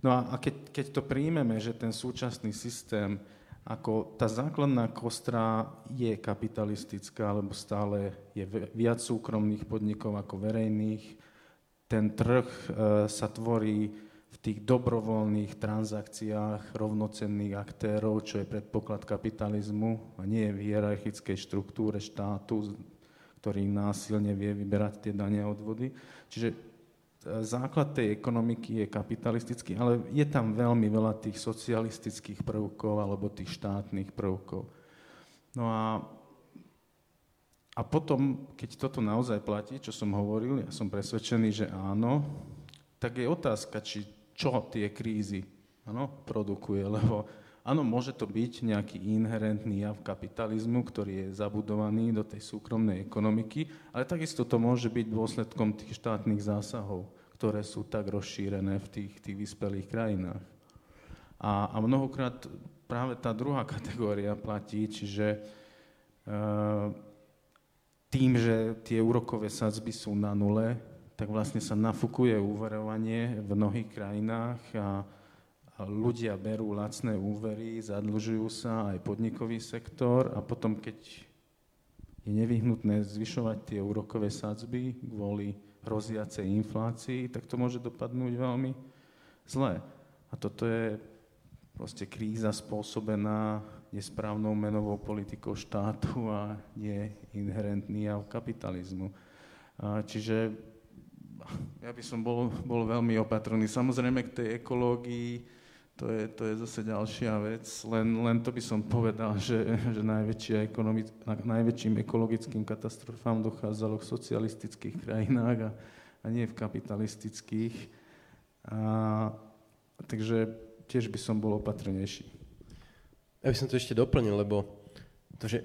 C: no a, a keď, keď to príjmeme, že ten súčasný systém, ako tá základná kostra je kapitalistická, alebo stále je viac súkromných podnikov ako verejných, ten trh e, sa tvorí tých dobrovoľných transakciách rovnocenných aktérov, čo je predpoklad kapitalizmu a nie v hierarchickej štruktúre štátu, ktorý násilne vie vyberať tie dane a odvody. Čiže e, základ tej ekonomiky je kapitalistický, ale je tam veľmi veľa tých socialistických prvkov alebo tých štátnych prvkov. No a, a potom, keď toto naozaj platí, čo som hovoril, ja som presvedčený, že áno, tak je otázka, či čo tie krízy ano, produkuje, lebo áno, môže to byť nejaký inherentný jav kapitalizmu, ktorý je zabudovaný do tej súkromnej ekonomiky, ale takisto to môže byť dôsledkom tých štátnych zásahov, ktoré sú tak rozšírené v tých, tých vyspelých krajinách. A, a mnohokrát práve tá druhá kategória platí, čiže uh, tým, že tie úrokové sadzby sú na nule, tak vlastne sa nafukuje úverovanie v mnohých krajinách a, a ľudia berú lacné úvery, zadlžujú sa aj podnikový sektor a potom, keď je nevyhnutné zvyšovať tie úrokové sadzby kvôli hroziacej inflácii, tak to môže dopadnúť veľmi zle. A toto je proste kríza spôsobená nesprávnou menovou politikou štátu a nie inherentný jav kapitalizmu. Čiže ja by som bol, bol veľmi opatrný. Samozrejme k tej ekológii, to je, to je zase ďalšia vec, len, len to by som povedal, že, že ekonomic, najväčším ekologickým katastrofám dochádzalo v socialistických krajinách a, a nie v kapitalistických. A, takže tiež by som bol opatrnejší.
B: Ja by som to ešte doplnil, lebo to, že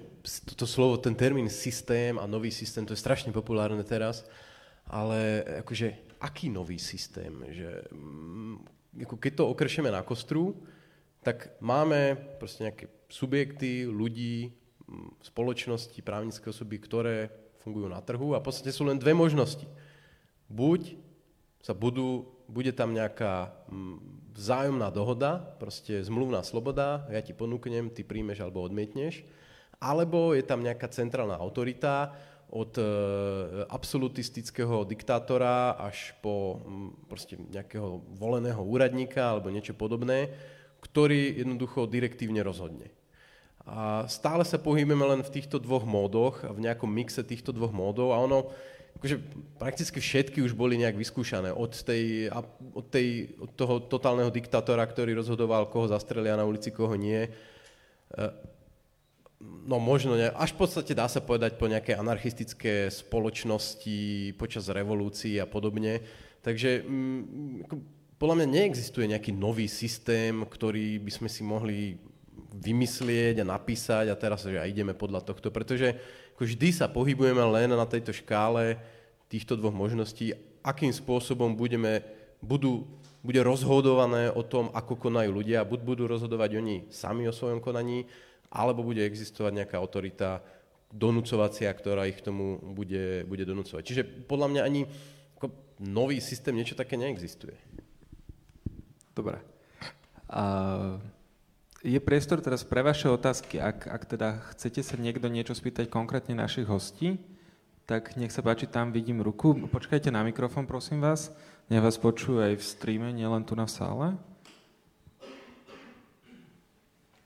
B: toto slovo, ten termín systém a nový systém, to je strašne populárne teraz, ale akože aký nový systém? Že, mm, ako keď to okrešeme na kostru, tak máme proste nejaké subjekty, ľudí, mm, spoločnosti, právnické osoby, ktoré fungujú na trhu a v podstate sú len dve možnosti. Buď sa budú, bude tam nejaká mm, vzájomná dohoda, proste zmluvná sloboda, ja ti ponúknem, ty príjmeš alebo odmietneš, alebo je tam nejaká centrálna autorita od e, absolutistického diktátora až po m, proste nejakého voleného úradníka alebo niečo podobné, ktorý jednoducho direktívne rozhodne. A stále sa pohybujeme len v týchto dvoch módoch, v nejakom mixe týchto dvoch módov a ono, akože prakticky všetky už boli nejak vyskúšané. Od, tej, od, tej, od toho totálneho diktátora, ktorý rozhodoval, koho zastrelia na ulici, koho nie. No možno, ne, až v podstate dá sa povedať po nejaké anarchistické spoločnosti počas revolúcií a podobne. Takže mm, ako, podľa mňa neexistuje nejaký nový systém, ktorý by sme si mohli vymyslieť a napísať a teraz že ideme podľa tohto, pretože ako vždy sa pohybujeme len na tejto škále týchto dvoch možností, akým spôsobom budeme, budú, bude rozhodované o tom, ako konajú ľudia. Buď budú rozhodovať oni sami o svojom konaní, alebo bude existovať nejaká autorita donúcovacia, ktorá ich k tomu bude, bude donúcovať. Čiže podľa mňa ani ako nový systém niečo také neexistuje.
A: Dobre. A je priestor teraz pre vaše otázky. Ak, ak teda chcete sa niekto niečo spýtať konkrétne našich hostí, tak nech sa páči, tam vidím ruku. Počkajte na mikrofón, prosím vás. Nech vás počujú aj v streame, nielen tu na sále.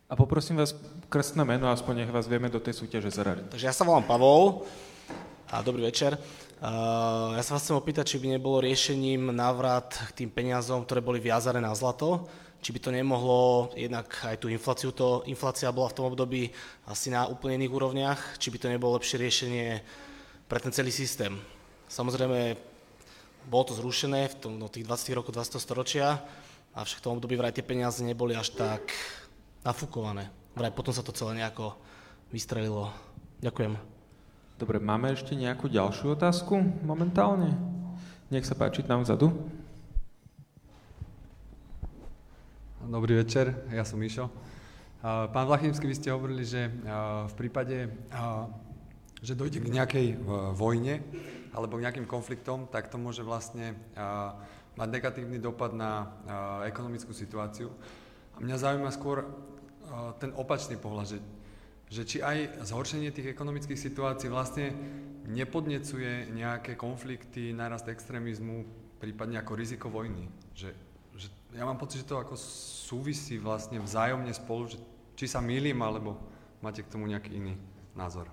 A: A poprosím vás krstné meno, aspoň nech vás vieme do tej súťaže zaradiť.
D: Takže ja sa volám Pavol a dobrý večer. Uh, ja sa vás chcem opýtať, či by nebolo riešením návrat k tým peniazom, ktoré boli viazané na zlato, či by to nemohlo, jednak aj tú infláciu, to, inflácia bola v tom období asi na úplne iných úrovniach, či by to nebolo lepšie riešenie pre ten celý systém. Samozrejme, bolo to zrušené v tom, no, tých 20 rokov 20. storočia, avšak v tom období vraj tie peniaze neboli až tak nafúkované. Vraj potom sa to celé nejako vystrelilo. Ďakujem.
A: Dobre, máme ešte nejakú ďalšiu otázku momentálne? Nech sa páči tam vzadu.
E: Dobrý večer, ja som Mišo. Pán Vlachimský, vy ste hovorili, že v prípade že dojde k nejakej vojne alebo k nejakým konfliktom, tak to môže vlastne mať negatívny dopad na ekonomickú situáciu. A mňa zaujíma skôr ten opačný pohľad, že, že či aj zhoršenie tých ekonomických situácií vlastne nepodnecuje nejaké konflikty, nárast extrémizmu, prípadne ako riziko vojny. Že, že ja mám pocit, že to ako súvisí vlastne vzájomne spolu, že či sa milím, alebo máte k tomu nejaký iný názor.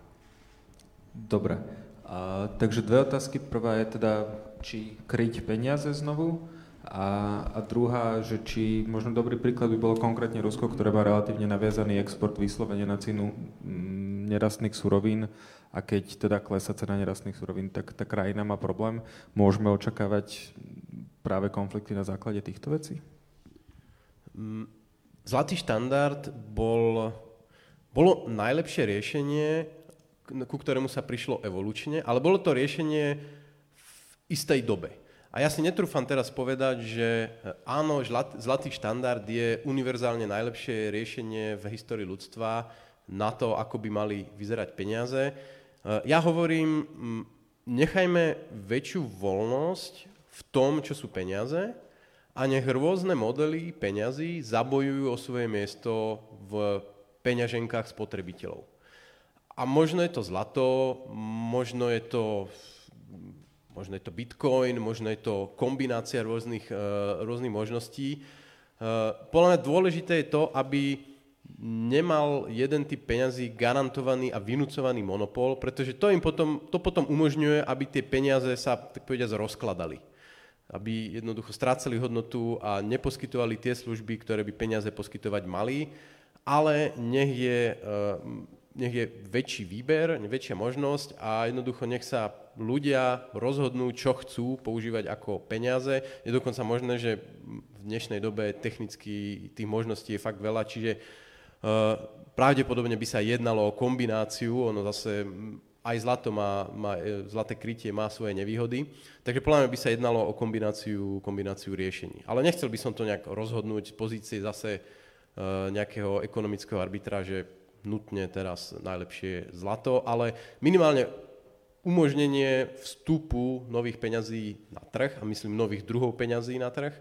A: Dobre. A, takže dve otázky. Prvá je teda, či kryť peniaze znovu a, a druhá, že či možno dobrý príklad by bolo konkrétne Rusko, ktoré má relatívne naviazaný export vyslovene na cenu mm, nerastných surovín a keď teda klesa cena nerastných surovín, tak tá krajina má problém. Môžeme očakávať práve konflikty na základe týchto vecí?
B: Mm, zlatý štandard bol, bolo najlepšie riešenie ku ktorému sa prišlo evolučne, ale bolo to riešenie v istej dobe. A ja si netrúfam teraz povedať, že e, áno, zlatý štandard je univerzálne najlepšie riešenie v histórii ľudstva na to, ako by mali vyzerať peniaze. E, ja hovorím, nechajme väčšiu voľnosť v tom, čo sú peniaze a nech rôzne modely peňazí zabojujú o svoje miesto v peňaženkách spotrebiteľov. A možno je to zlato, možno je to, možno je to bitcoin, možno je to kombinácia rôznych, uh, rôznych možností. Uh, podľa mňa dôležité je to, aby nemal jeden typ peňazí garantovaný a vynúcovaný monopol, pretože to im potom, to potom umožňuje, aby tie peniaze sa, tak povediať, rozkladali. Aby jednoducho strácali hodnotu a neposkytovali tie služby, ktoré by peniaze poskytovať mali, ale nech je, eh, nech je väčší výber, väčšia možnosť a jednoducho nech sa ľudia rozhodnú, čo chcú používať ako peniaze. Je dokonca možné, že v dnešnej dobe technicky tých možností je fakt veľa, čiže uh, pravdepodobne by sa jednalo o kombináciu, ono zase aj zlato má, má, e, zlaté krytie má svoje nevýhody, takže podľa mňa by sa jednalo o kombináciu, kombináciu riešení. Ale nechcel by som to nejak rozhodnúť z pozície zase uh, nejakého ekonomického arbitra, že nutne teraz najlepšie zlato, ale minimálne umožnenie vstupu nových peňazí na trh, a myslím nových druhov peňazí na trh,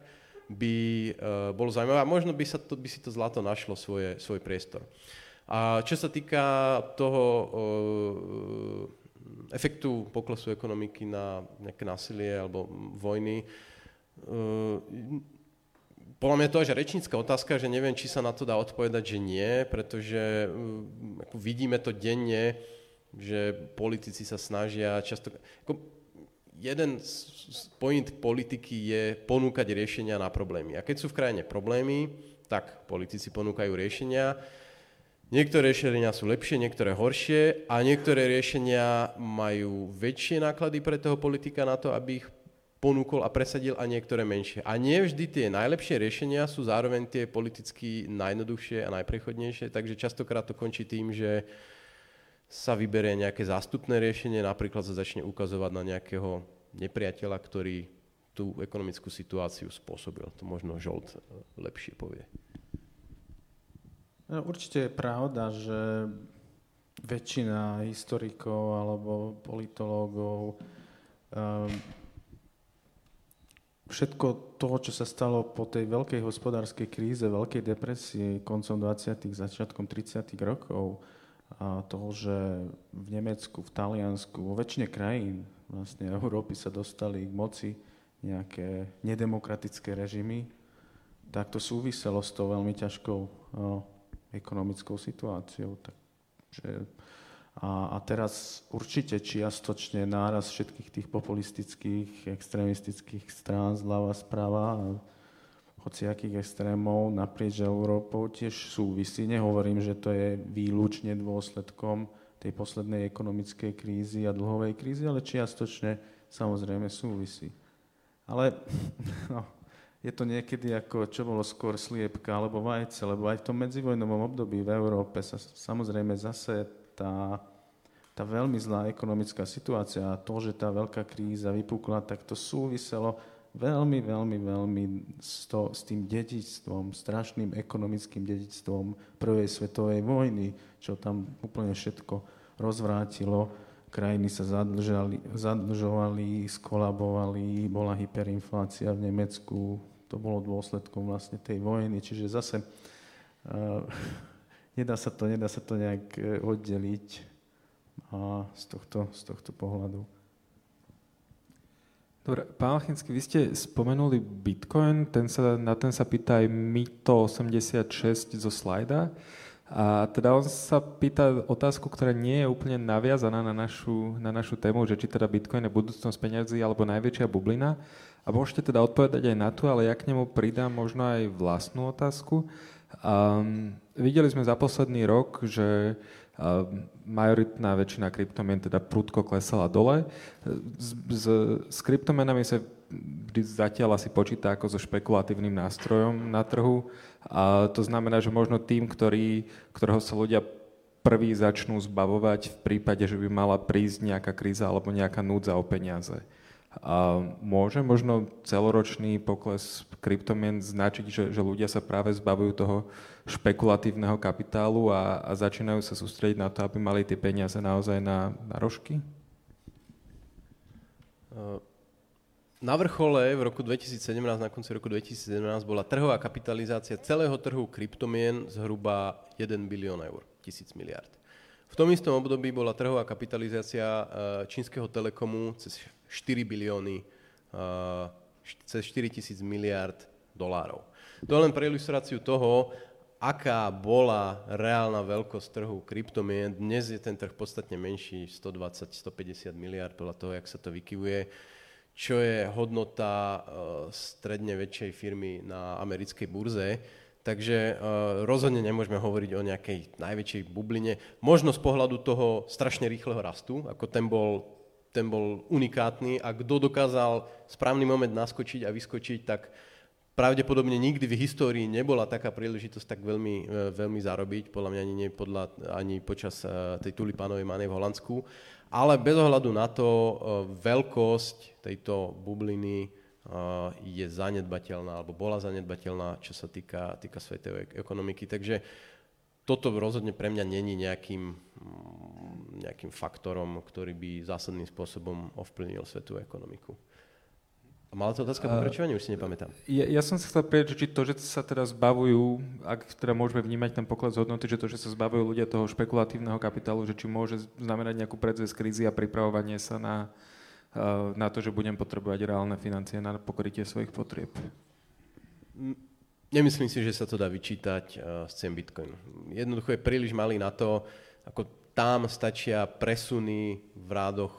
B: by uh, bolo zaujímavé a možno by, sa to, by si to zlato našlo svoje, svoj priestor. A čo sa týka toho uh, efektu poklesu ekonomiky na nejaké násilie alebo vojny, uh, podľa mňa to je rečnícka otázka, že neviem, či sa na to dá odpovedať, že nie, pretože uh, vidíme to denne, že politici sa snažia často... Ako, jeden z point politiky je ponúkať riešenia na problémy. A keď sú v krajine problémy, tak politici ponúkajú riešenia. Niektoré riešenia sú lepšie, niektoré horšie a niektoré riešenia majú väčšie náklady pre toho politika na to, aby ich ponúkol a presadil a niektoré menšie. A nie vždy tie najlepšie riešenia sú zároveň tie politicky najjednoduchšie a najprechodnejšie, takže častokrát to končí tým, že sa vyberie nejaké zástupné riešenie, napríklad sa začne ukazovať na nejakého nepriateľa, ktorý tú ekonomickú situáciu spôsobil. To možno Žolt lepšie povie.
C: No, určite je pravda, že väčšina historikov alebo politológov um, všetko to, čo sa stalo po tej veľkej hospodárskej kríze, veľkej depresie koncom 20. začiatkom 30. rokov, a toho, že v Nemecku, v Taliansku, vo väčšine krajín vlastne Európy sa dostali k moci nejaké nedemokratické režimy, tak to súviselo s tou veľmi ťažkou no, ekonomickou situáciou. Takže, a, a teraz určite čiastočne náraz všetkých tých populistických, extrémistických strán zľava, správa hociakých extrémov naprieč Európou tiež súvisí. Nehovorím, že to je výlučne dôsledkom tej poslednej ekonomickej krízy a dlhovej krízy, ale čiastočne samozrejme súvisí. Ale no, je to niekedy ako, čo bolo skôr sliepka alebo vajce, lebo aj v tom medzivojnovom období v Európe sa samozrejme zase tá, tá veľmi zlá ekonomická situácia a to, že tá veľká kríza vypukla, tak to súviselo veľmi, veľmi, veľmi s, to, s tým dedičstvom, strašným ekonomickým dedičstvom prvej svetovej vojny, čo tam úplne všetko rozvrátilo. Krajiny sa zadlžali, zadlžovali, skolabovali, bola hyperinflácia v Nemecku, to bolo dôsledkom vlastne tej vojny, čiže zase uh, nedá, sa to, nedá sa to nejak eh, oddeliť uh, z, tohto, z tohto pohľadu.
A: Dobre, pán Lachinský, vy ste spomenuli Bitcoin, ten sa, na ten sa pýta aj Mito86 zo slajda. A teda on sa pýta otázku, ktorá nie je úplne naviazaná na našu, na našu tému, že či teda Bitcoin je budúcnosť peňazí alebo najväčšia bublina. A môžete teda odpovedať aj na to, ale ja k nemu pridám možno aj vlastnú otázku. Um, videli sme za posledný rok, že majoritná väčšina kryptomien teda prudko klesala dole. S, s, s kryptomenami sa zatiaľ asi počíta ako so špekulatívnym nástrojom na trhu. A to znamená, že možno tým, ktorý, ktorého sa ľudia prvý začnú zbavovať v prípade, že by mala prísť nejaká kríza alebo nejaká núdza o peniaze. A môže možno celoročný pokles kryptomien značiť, že, že ľudia sa práve zbavujú toho špekulatívneho kapitálu a, a začínajú sa sústrediť na to, aby mali tie peniaze naozaj na, na rožky?
B: Na vrchole v roku 2017, na konci roku 2017 bola trhová kapitalizácia celého trhu kryptomien zhruba 1 bilión eur, tisíc miliard. V tom istom období bola trhová kapitalizácia eh, čínskeho telekomu cez 4 bilióny, uh, cez 4 tisíc miliard dolárov. To je len pre ilustráciu toho, aká bola reálna veľkosť trhu kryptomien. Dnes je ten trh podstatne menší, 120-150 miliard podľa toho, jak sa to vykyvuje. Čo je hodnota uh, stredne väčšej firmy na americkej burze. Takže uh, rozhodne nemôžeme hovoriť o nejakej najväčšej bubline. Možno z pohľadu toho strašne rýchleho rastu, ako ten bol, ten bol unikátny a kto dokázal správny moment naskočiť a vyskočiť, tak pravdepodobne nikdy v histórii nebola taká príležitosť tak veľmi, e, veľmi zarobiť, podľa mňa ani, nie podľa, ani počas e, tej tulipánovej manej v Holandsku. Ale bez ohľadu na to, e, veľkosť tejto bubliny je zanedbateľná, alebo bola zanedbateľná, čo sa týka, týka svetovej ekonomiky. Takže toto rozhodne pre mňa není nejakým, mm, nejakým faktorom, ktorý by zásadným spôsobom ovplyvnil svetovú ekonomiku. A mala to otázka pokračovanie? Už si nepamätám.
A: Ja, ja som sa chcel pýtať, či to, že sa teraz zbavujú, ak teda môžeme vnímať ten pokles hodnoty, že to, že sa zbavujú ľudia toho špekulatívneho kapitálu, že či môže znamenať nejakú predzvesť krízy a pripravovanie sa na, eh, na to, že budem potrebovať reálne financie na pokrytie svojich potrieb.
B: Nemyslím si, že sa to dá vyčítať z cien Bitcoin. Jednoducho je príliš malý na to, ako tam stačia presuny v rádoch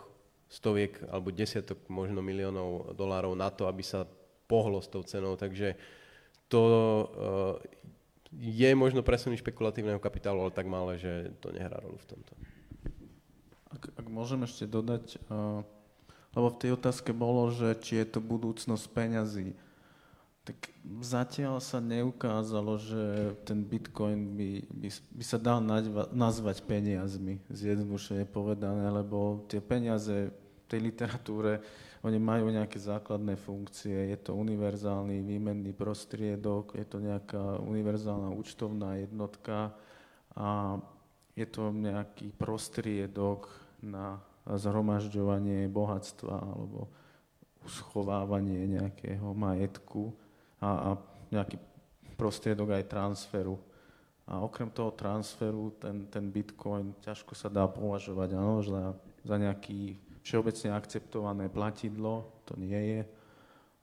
B: stoviek alebo desiatok možno miliónov dolárov na to, aby sa pohlo s tou cenou. Takže to uh, je možno presuny špekulatívneho kapitálu, ale tak malé, že to nehrá rolu v tomto.
C: Ak, ak môžem ešte dodať, uh, lebo v tej otázke bolo, že či je to budúcnosť peňazí, tak zatiaľ sa neukázalo, že ten bitcoin by, by, by sa dal nazvať peniazmi, zjednodušene povedané, lebo tie peniaze tej literatúre, oni majú nejaké základné funkcie, je to univerzálny výmenný prostriedok, je to nejaká univerzálna účtovná jednotka a je to nejaký prostriedok na zhromažďovanie bohatstva alebo uschovávanie nejakého majetku a, a nejaký prostriedok aj transferu. A okrem toho transferu ten, ten bitcoin ťažko sa dá považovať áno, za, za nejaký všeobecne akceptované platidlo, to nie je.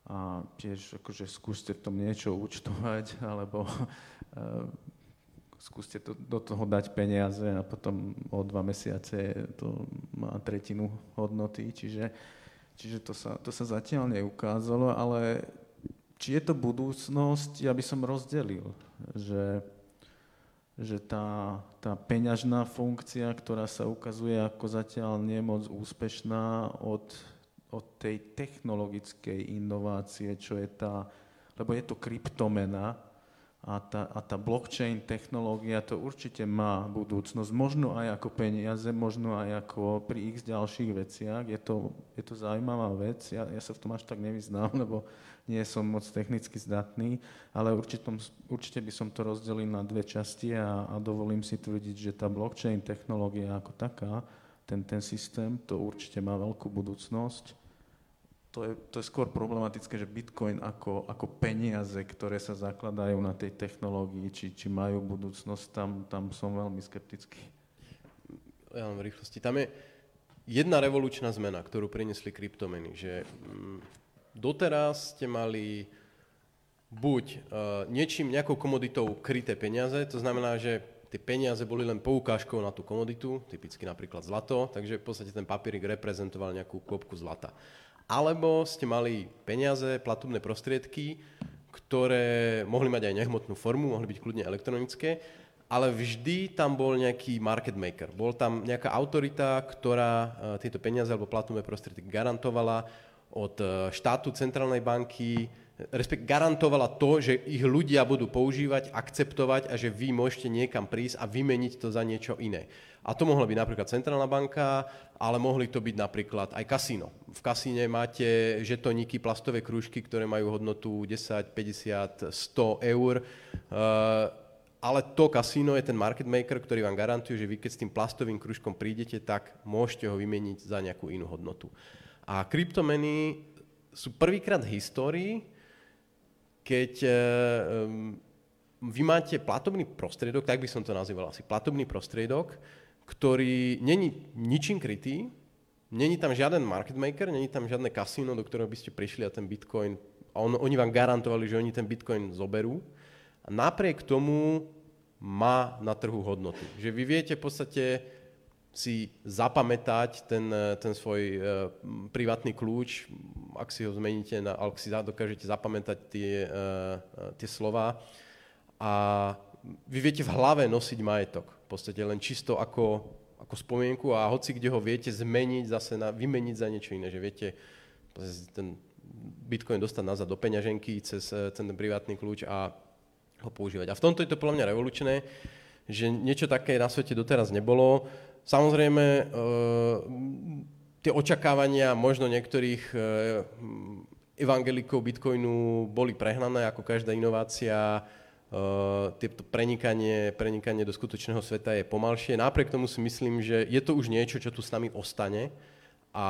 C: A tiež akože skúste v tom niečo účtovať, alebo uh, skúste to, do toho dať peniaze a potom o dva mesiace to má tretinu hodnoty. Čiže, čiže to, sa, to sa zatiaľ neukázalo, ale či je to budúcnosť, ja by som rozdelil, že že tá, tá peňažná funkcia, ktorá sa ukazuje ako zatiaľ nie moc úspešná od, od tej technologickej inovácie, čo je tá, lebo je to kryptomena, a tá, a tá blockchain technológia to určite má budúcnosť, možno aj ako peniaze, možno aj ako pri x ďalších veciach. Je to, je to zaujímavá vec, ja, ja sa v tom až tak nevyznám, lebo nie som moc technicky zdatný, ale určitom, určite by som to rozdelil na dve časti a, a dovolím si tvrdiť, že tá blockchain technológia ako taká, ten, ten systém, to určite má veľkú budúcnosť to je, to je skôr problematické, že Bitcoin ako, ako peniaze, ktoré sa zakladajú na tej technológii, či, či majú budúcnosť, tam, tam som veľmi skeptický.
B: Ja v rýchlosti. Tam je jedna revolučná zmena, ktorú priniesli kryptomeny, že mm, doteraz ste mali buď uh, niečím, nejakou komoditou kryté peniaze, to znamená, že tie peniaze boli len poukážkou na tú komoditu, typicky napríklad zlato, takže v podstate ten papierik reprezentoval nejakú kopku zlata alebo ste mali peniaze, platobné prostriedky, ktoré mohli mať aj nehmotnú formu, mohli byť kľudne elektronické, ale vždy tam bol nejaký market maker. Bol tam nejaká autorita, ktorá e, tieto peniaze alebo platobné prostriedky garantovala od e, štátu, centrálnej banky, respektive garantovala to, že ich ľudia budú používať, akceptovať a že vy môžete niekam prísť a vymeniť to za niečo iné. A to mohla byť napríklad centrálna banka, ale mohli to byť napríklad aj kasíno. V kasíne máte žetoníky, plastové krúžky, ktoré majú hodnotu 10, 50, 100 eur. Uh, ale to kasíno je ten market maker, ktorý vám garantuje, že vy keď s tým plastovým krúžkom prídete, tak môžete ho vymeniť za nejakú inú hodnotu. A kryptomeny sú prvýkrát v histórii, keď um, vy máte platobný prostriedok, tak by som to nazýval asi, platobný prostriedok, ktorý není ničím krytý, není tam žiaden market maker, není tam žiadne kasíno, do ktorého by ste prišli a ten bitcoin, a on, oni vám garantovali, že oni ten bitcoin zoberú. A napriek tomu má na trhu hodnotu. Že vy viete v podstate si zapamätať ten, ten svoj uh, privátny kľúč, ak si ho zmeníte, na, ak si dokážete zapamätať tie, uh, tie slova a vy viete v hlave nosiť majetok. V podstate len čisto ako, ako spomienku a hoci kde ho viete zmeniť zase, na, vymeniť za niečo iné, že viete ten Bitcoin dostať nazad do peňaženky cez ten privátny kľúč a ho používať. A v tomto je to podľa mňa revolučné, že niečo také na svete doteraz nebolo. Samozrejme, e, tie očakávania možno niektorých e, evangelikov Bitcoinu boli prehnané, ako každá inovácia. E, to prenikanie, prenikanie do skutočného sveta je pomalšie. Napriek tomu si myslím, že je to už niečo, čo tu s nami ostane a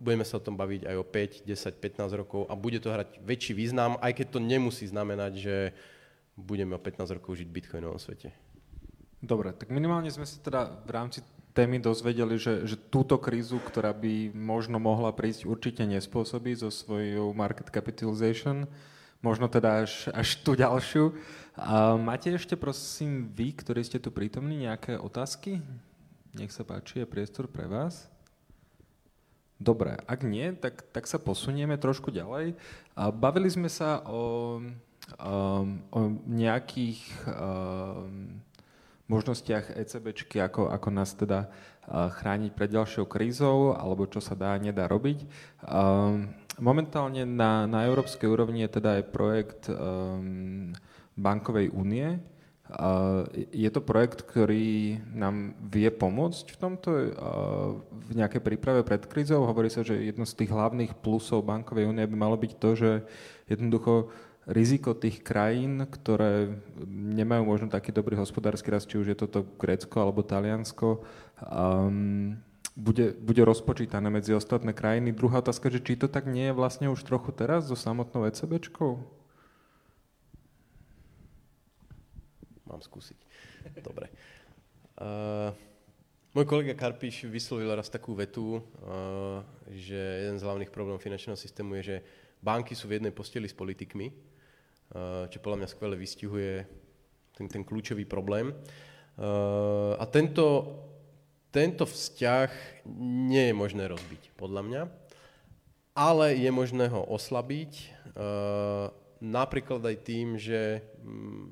B: budeme sa o tom baviť aj o 5, 10, 15 rokov a bude to hrať väčší význam, aj keď to nemusí znamenať, že budeme o 15 rokov žiť v bitcoinovom svete.
A: Dobre, tak minimálne sme sa teda v rámci témy dozvedeli, že, že túto krízu, ktorá by možno mohla prísť, určite nespôsobí so svojou market capitalization, možno teda až, až tú ďalšiu. A máte ešte, prosím, vy, ktorí ste tu prítomní, nejaké otázky? Nech sa páči, je priestor pre vás. Dobre, ak nie, tak, tak sa posunieme trošku ďalej. A bavili sme sa o, o, o nejakých um, možnostiach ECBčky, ako, ako nás teda chrániť pred ďalšou krízou, alebo čo sa dá, nedá robiť. Momentálne na, na európskej úrovni je teda aj projekt um, bankovej únie. Je to projekt, ktorý nám vie pomôcť v tomto, uh, v nejakej príprave pred krízou. Hovorí sa, že jedno z tých hlavných plusov bankovej únie by malo byť to, že jednoducho riziko tých krajín, ktoré nemajú možno taký dobrý hospodársky rast, či už je toto Grécko alebo Taliansko, um, bude, bude rozpočítané medzi ostatné krajiny. Druhá otázka, že či to tak nie je vlastne už trochu teraz so samotnou ECBčkou?
B: Mám skúsiť. Dobre. Uh, môj kolega Karpiš vyslovil raz takú vetu, uh, že jeden z hlavných problémov finančného systému je, že banky sú v jednej posteli s politikmi čo podľa mňa skvele vystihuje ten, ten kľúčový problém. Eh, a tento, tento vzťah nie je možné rozbiť, podľa mňa, ale je možné ho oslabiť, eh, napríklad aj tým, že mm,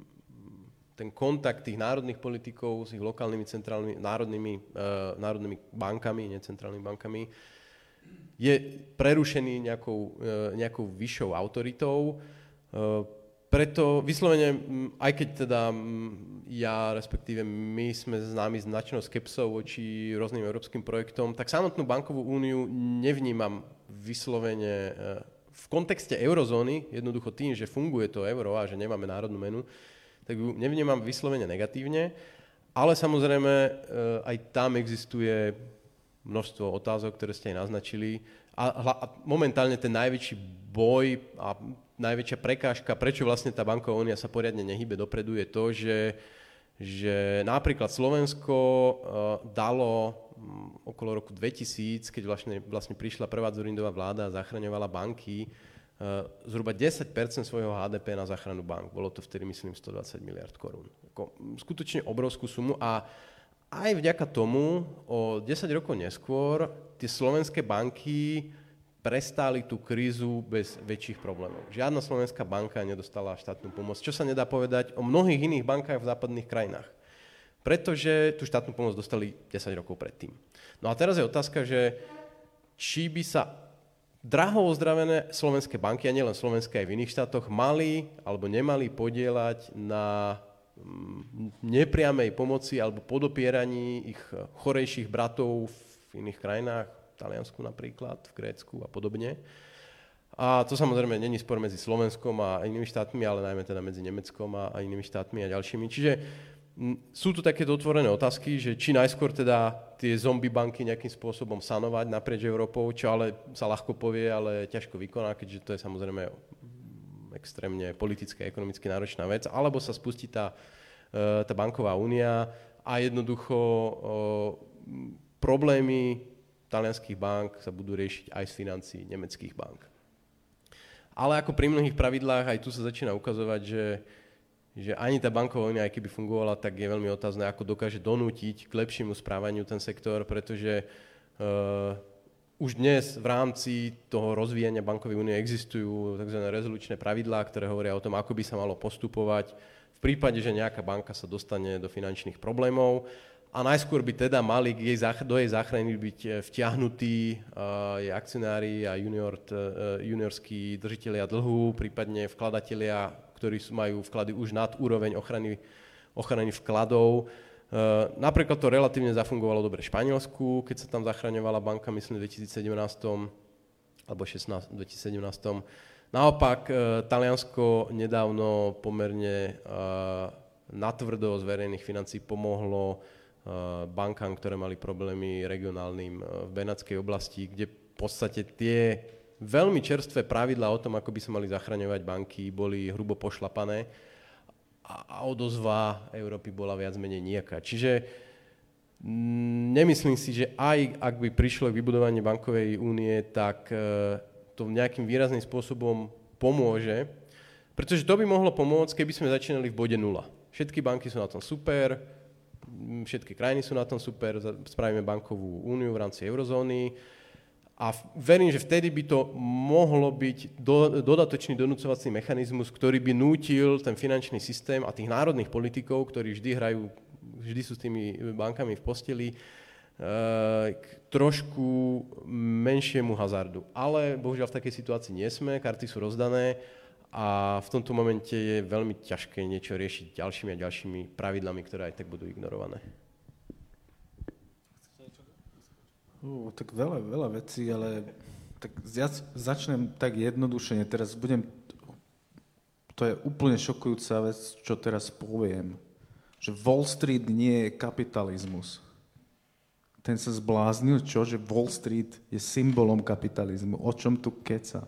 B: ten kontakt tých národných politikov s ich lokálnymi centrálnymi, národnými, národnými bankami, necentrálnymi bankami, je prerušený nejakou, nejakou vyššou autoritou preto vyslovene, aj keď teda ja, respektíve my sme známi značnou skepsou voči rôznym európskym projektom, tak samotnú bankovú úniu nevnímam vyslovene e, v kontexte eurozóny, jednoducho tým, že funguje to euro a že nemáme národnú menu, tak ju nevnímam vyslovene negatívne, ale samozrejme e, aj tam existuje množstvo otázok, ktoré ste aj naznačili. A, momentálne ten najväčší boj a najväčšia prekážka, prečo vlastne tá banková únia sa poriadne nehybe dopredu, je to, že, že napríklad Slovensko uh, dalo um, okolo roku 2000, keď vlastne, vlastne prišla prvá Zurindová vláda a zachraňovala banky, uh, zhruba 10% svojho HDP na záchranu bank. Bolo to vtedy, myslím, 120 miliard korún. Skutočne obrovskú sumu a aj vďaka tomu o 10 rokov neskôr tie slovenské banky prestali tú krízu bez väčších problémov. Žiadna slovenská banka nedostala štátnu pomoc, čo sa nedá povedať o mnohých iných bankách v západných krajinách. Pretože tú štátnu pomoc dostali 10 rokov predtým. No a teraz je otázka, že či by sa draho ozdravené slovenské banky, a nielen slovenské aj v iných štátoch, mali alebo nemali podielať na nepriamej pomoci alebo podopieraní ich chorejších bratov v iných krajinách, Taliansku napríklad, v Grécku a podobne. A to samozrejme není spor medzi Slovenskom a inými štátmi, ale najmä teda medzi Nemeckom a, inými štátmi a ďalšími. Čiže sú tu takéto otvorené otázky, že či najskôr teda tie zombie banky nejakým spôsobom sanovať naprieč Európou, čo ale sa ľahko povie, ale ťažko vykoná, keďže to je samozrejme extrémne politicky a ekonomicky náročná vec, alebo sa spustí tá, e, tá banková únia a jednoducho problémy talianských bank sa budú riešiť aj z financí nemeckých bank. Ale ako pri mnohých pravidlách, aj tu sa začína ukazovať, že, že ani tá banková únia, aj keby fungovala, tak je veľmi otázne, ako dokáže donútiť k lepšiemu správaniu ten sektor, pretože uh, už dnes v rámci toho rozvíjania bankovej únie existujú tzv. rezolučné pravidlá, ktoré hovoria o tom, ako by sa malo postupovať v prípade, že nejaká banka sa dostane do finančných problémov a najskôr by teda mali jej, do jej záchrany byť eh, vtiahnutí uh, jej akcionári a junior, uh, juniorskí držiteľia dlhu, prípadne vkladatelia, ktorí majú vklady už nad úroveň ochrany, ochrany vkladov. Uh, napríklad to relatívne zafungovalo dobre v Španielsku, keď sa tam zachraňovala banka, myslím, v 2017 alebo 16, 2017. Naopak, uh, Taliansko nedávno pomerne uh, natvrdo z verejných financí pomohlo bankám, ktoré mali problémy regionálnym v Benátskej oblasti, kde v podstate tie veľmi čerstvé pravidlá o tom, ako by sa mali zachraňovať banky, boli hrubo pošlapané a odozva Európy bola viac menej nejaká. Čiže mm, nemyslím si, že aj ak by prišlo k vybudovaniu bankovej únie, tak e, to nejakým výrazným spôsobom pomôže, pretože to by mohlo pomôcť, keby sme začínali v bode nula. Všetky banky sú na tom super, všetky krajiny sú na tom super, spravíme bankovú úniu v rámci eurozóny, a verím, že vtedy by to mohlo byť do, dodatočný donúcovací mechanizmus, ktorý by nútil ten finančný systém a tých národných politikov, ktorí vždy hrajú, vždy sú s tými bankami v posteli, eh, k trošku menšiemu hazardu. Ale bohužiaľ v takej situácii nie sme, karty sú rozdané a v tomto momente je veľmi ťažké niečo riešiť ďalšími a ďalšími pravidlami, ktoré aj tak budú ignorované.
C: Uh, tak veľa, veľa vecí, ale tak ja začnem tak jednodušene. Teraz budem... To je úplne šokujúca vec, čo teraz poviem. Že Wall Street nie je kapitalizmus. Ten sa zbláznil, čo? Že Wall Street je symbolom kapitalizmu. O čom tu keca?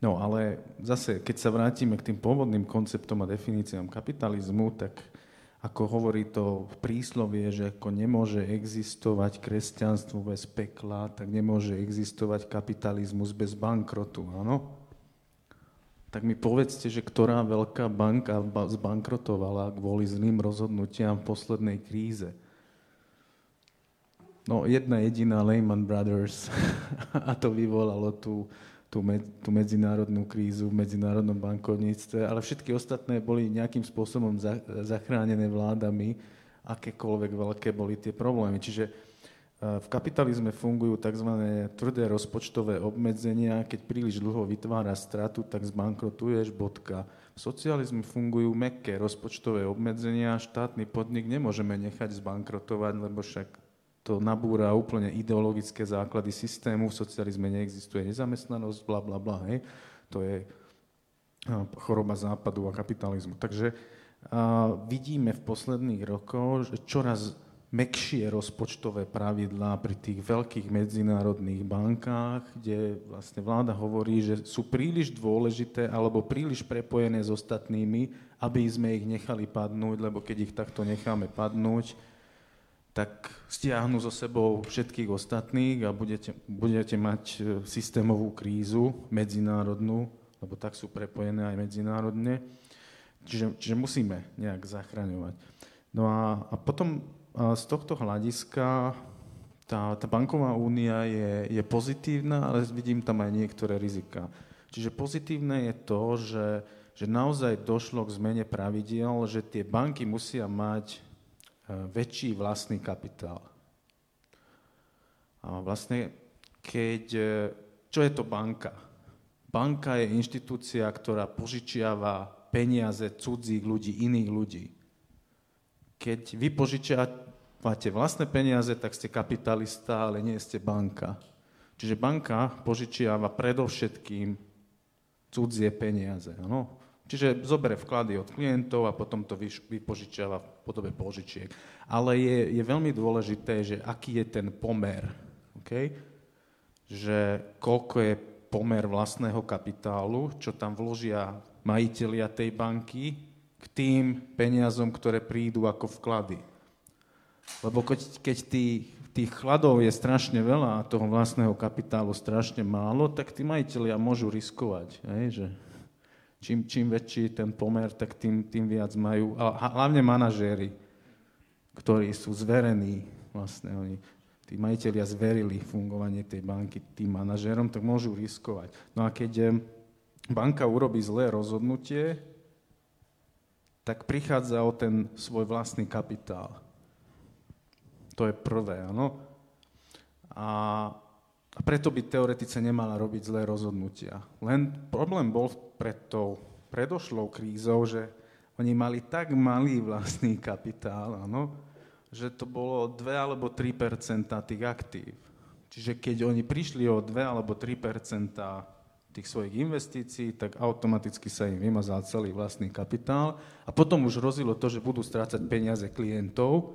C: No ale zase, keď sa vrátime k tým pôvodným konceptom a definíciám kapitalizmu, tak ako hovorí to príslovie, že ako nemôže existovať kresťanstvo bez pekla, tak nemôže existovať kapitalizmus bez bankrotu, áno? Tak mi povedzte, že ktorá veľká banka zbankrotovala kvôli zlým rozhodnutiam v poslednej kríze. No, jedna jediná Lehman Brothers a to vyvolalo tú tú, med, tú medzinárodnú krízu v medzinárodnom bankovníctve, ale všetky ostatné boli nejakým spôsobom za, zachránené vládami, akékoľvek veľké boli tie problémy. Čiže e, v kapitalizme fungujú tzv. tvrdé rozpočtové obmedzenia. Keď príliš dlho vytvára stratu, tak zbankrotuješ, bodka. V socializme fungujú mekké rozpočtové obmedzenia. Štátny podnik nemôžeme nechať zbankrotovať, lebo však to nabúra úplne ideologické základy systému, v socializme neexistuje nezamestnanosť, bla bla bla, hej. To je choroba západu a kapitalizmu. Takže a vidíme v posledných rokoch, že čoraz mekšie rozpočtové pravidlá pri tých veľkých medzinárodných bankách, kde vlastne vláda hovorí, že sú príliš dôležité alebo príliš prepojené s ostatnými, aby sme ich nechali padnúť, lebo keď ich takto necháme padnúť, tak stiahnu so sebou všetkých ostatných a budete, budete mať e, systémovú krízu medzinárodnú, lebo tak sú prepojené aj medzinárodne. Čiže, čiže musíme nejak zachraňovať. No a, a potom a z tohto hľadiska tá, tá banková únia je, je pozitívna, ale vidím tam aj niektoré rizika. Čiže pozitívne je to, že, že naozaj došlo k zmene pravidiel, že tie banky musia mať väčší vlastný kapitál. A vlastne, keď, eh, čo je to banka? Banka je inštitúcia, ktorá požičiava peniaze cudzích ľudí, iných ľudí. Keď vy požičiavate vlastné peniaze, tak ste kapitalista, ale nie ste banka. Čiže banka požičiava predovšetkým cudzie peniaze. Ano? Čiže zoberie vklady od klientov a potom to vypožičiava v podobe požičiek. Ale je, je veľmi dôležité, že aký je ten pomer. Okay? Že koľko je pomer vlastného kapitálu, čo tam vložia majiteľia tej banky k tým peniazom, ktoré prídu ako vklady. Lebo keď, keď tí, tých chladov je strašne veľa a toho vlastného kapitálu strašne málo, tak tí majiteľia môžu riskovať. Hej? Že čím, čím väčší ten pomer, tak tým, tým viac majú, a hlavne manažéri, ktorí sú zverení, vlastne oni, tí majiteľia zverili fungovanie tej banky tým manažérom, tak môžu riskovať. No a keď banka urobí zlé rozhodnutie, tak prichádza o ten svoj vlastný kapitál. To je prvé, áno. A, a preto by teoretice nemala robiť zlé rozhodnutia. Len problém bol pred tou predošlou krízou, že oni mali tak malý vlastný kapitál, áno, že to bolo 2 alebo 3% tých aktív. Čiže keď oni prišli o 2 alebo 3% tých svojich investícií, tak automaticky sa im vymazal celý vlastný kapitál a potom už hrozilo to, že budú strácať peniaze klientov,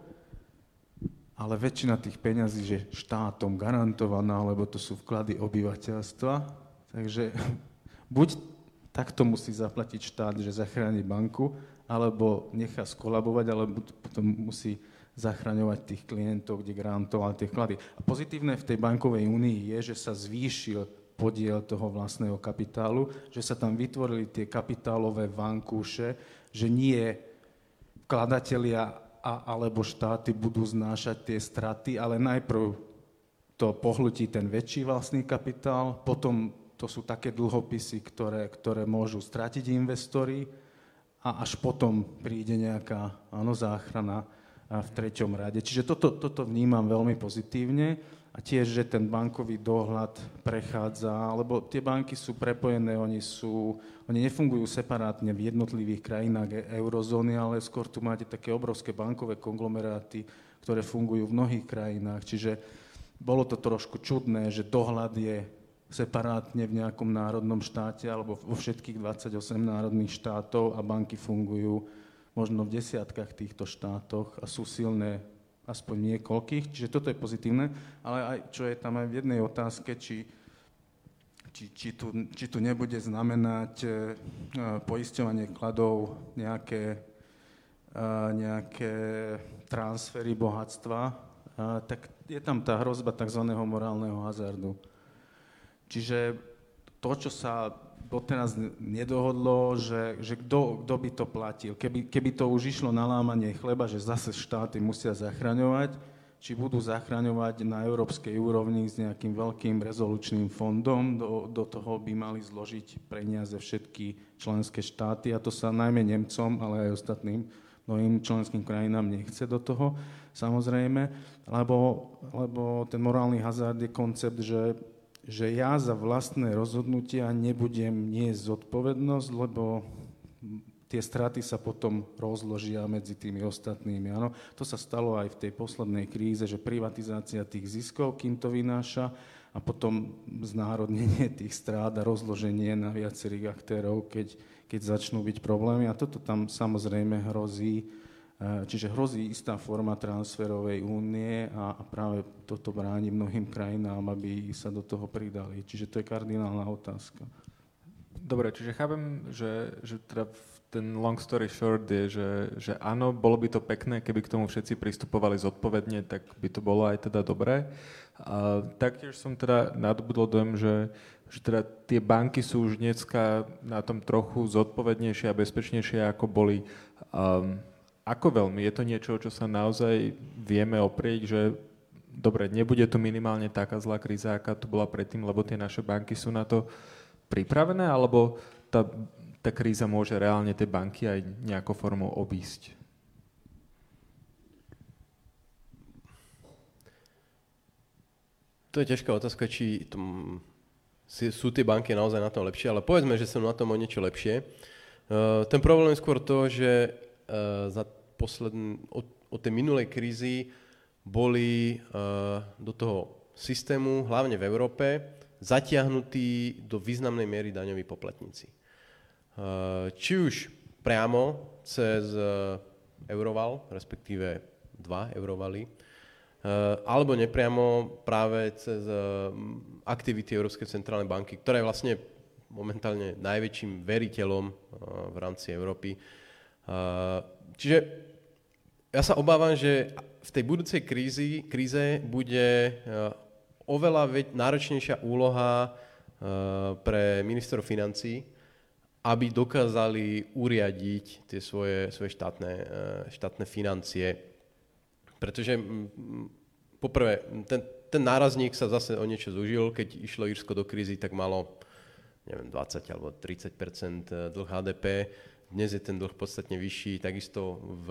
C: ale väčšina tých peňazí je štátom garantovaná, lebo to sú vklady obyvateľstva, takže buď takto musí zaplatiť štát, že zachráni banku, alebo nechá skolabovať, alebo potom musí zachraňovať tých klientov, kde garantoval tie vklady. A pozitívne v tej bankovej únii je, že sa zvýšil podiel toho vlastného kapitálu, že sa tam vytvorili tie kapitálové vankúše, že nie vkladatelia a, alebo štáty budú znášať tie straty, ale najprv to pohlutí ten väčší vlastný kapitál, potom to sú také dlhopisy, ktoré, ktoré môžu stratiť investori a až potom príde nejaká áno, záchrana v treťom rade. Čiže toto, toto vnímam veľmi pozitívne a tiež, že ten bankový dohľad prechádza, lebo tie banky sú prepojené, oni, sú, oni nefungujú separátne v jednotlivých krajinách e- eurozóny, ale skôr tu máte také obrovské bankové konglomeráty, ktoré fungujú v mnohých krajinách. Čiže bolo to trošku čudné, že dohľad je separátne v nejakom národnom štáte alebo vo všetkých 28 národných štátov a banky fungujú možno v desiatkách týchto štátoch a sú silné aspoň niekoľkých, čiže toto je pozitívne, ale aj čo je tam aj v jednej otázke, či, či, či, tu, či tu nebude znamenať uh, poisťovanie kladov nejaké, uh, nejaké transfery bohatstva, uh, tak je tam tá hrozba tzv. morálneho hazardu. Čiže to, čo sa doteraz nedohodlo, že, že kto, kto by to platil. Keby, keby to už išlo na lámanie chleba, že zase štáty musia zachraňovať, či budú zachraňovať na európskej úrovni s nejakým veľkým rezolučným fondom, do, do toho by mali zložiť peniaze všetky členské štáty, a to sa najmä Nemcom, ale aj ostatným mnohým členským krajinám nechce do toho, samozrejme, lebo, lebo ten morálny hazard je koncept, že že ja za vlastné rozhodnutia nebudem niesť zodpovednosť, lebo tie straty sa potom rozložia medzi tými ostatnými. Ano, to sa stalo aj v tej poslednej kríze, že privatizácia tých ziskov, kým to vynáša, a potom znárodnenie tých strát a rozloženie na viacerých aktérov, keď, keď začnú byť problémy. A toto tam samozrejme hrozí čiže hrozí istá forma transferovej únie a, práve toto bráni mnohým krajinám, aby sa do toho pridali. Čiže to je kardinálna otázka.
A: Dobre, čiže chápem, že, že teda ten long story short je, že, že áno, bolo by to pekné, keby k tomu všetci pristupovali zodpovedne, tak by to bolo aj teda dobré. A taktiež som teda nadobudol dojem, že, že teda tie banky sú už dneska na tom trochu zodpovednejšie a bezpečnejšie, ako boli um, ako veľmi? Je to niečo, čo sa naozaj vieme oprieť, že dobre, nebude tu minimálne taká zlá kríza, aká tu bola predtým, lebo tie naše banky sú na to pripravené, alebo tá, tá kríza môže reálne tie banky aj nejakou formou obísť?
B: To je ťažká otázka, či tom, sú tie banky naozaj na tom lepšie, ale povedzme, že sú na tom o niečo lepšie. Uh, ten problém je skôr to, že uh, za posledn, od, od tej minulej krízy boli uh, do toho systému, hlavne v Európe, zatiahnutí do významnej miery daňoví poplatníci. Uh, či už priamo cez uh, Euroval, respektíve dva Eurovaly, alebo nepriamo práve cez aktivity Európskej centrálnej banky, ktorá je vlastne momentálne najväčším veriteľom v rámci Európy. Čiže ja sa obávam, že v tej budúcej krízi, kríze bude eh, oveľa náročnejšia úloha uh, pre ministrov financí, aby dokázali uriadiť tie svoje, svoje štátne, štátne financie. Pretože poprvé, ten, ten nárazník sa zase o niečo zužil, keď išlo Írsko do krízy, tak malo neviem, 20 alebo 30 dlh HDP. Dnes je ten dlh podstatne vyšší, takisto v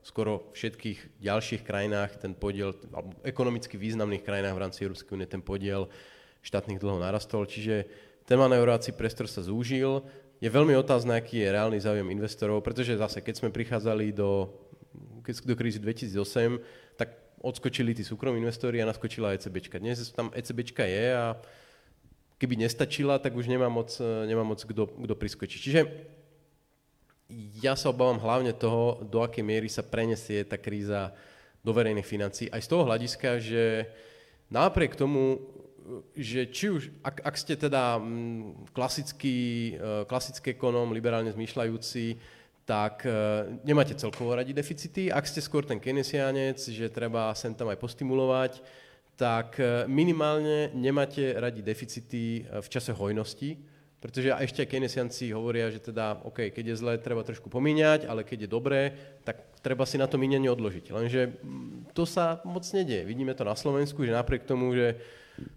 B: skoro všetkých ďalších krajinách ten podiel, alebo ekonomicky významných krajinách v rámci Európskej únie ten podiel štátnych dlhov narastol, čiže ten manevrovací priestor sa zúžil. Je veľmi otázne, aký je reálny záujem investorov, pretože zase, keď sme prichádzali do, keď do krízy 2008, tak odskočili tí súkromní investori a naskočila ECBčka. Dnes tam ECBčka je a keby nestačila, tak už nemá moc, nemá moc kto, kto priskočiť. Čiže ja sa obávam hlavne toho, do akej miery sa prenesie tá kríza do verejných financí. Aj z toho hľadiska, že napriek tomu, že či už, ak, ak ste teda mm, klasický, e, klasický ekonóm, liberálne zmýšľajúci, tak e, nemáte celkovo radi deficity. Ak ste skôr ten keynesiánec, že treba sem tam aj postimulovať, tak e, minimálne nemáte radi deficity v čase hojnosti, pretože ešte aj keynesianci hovoria, že teda, OK, keď je zlé, treba trošku pomíňať, ale keď je dobré, tak treba si na to míňanie odložiť. Lenže mm, to sa moc nedie. Vidíme to na Slovensku, že napriek tomu, že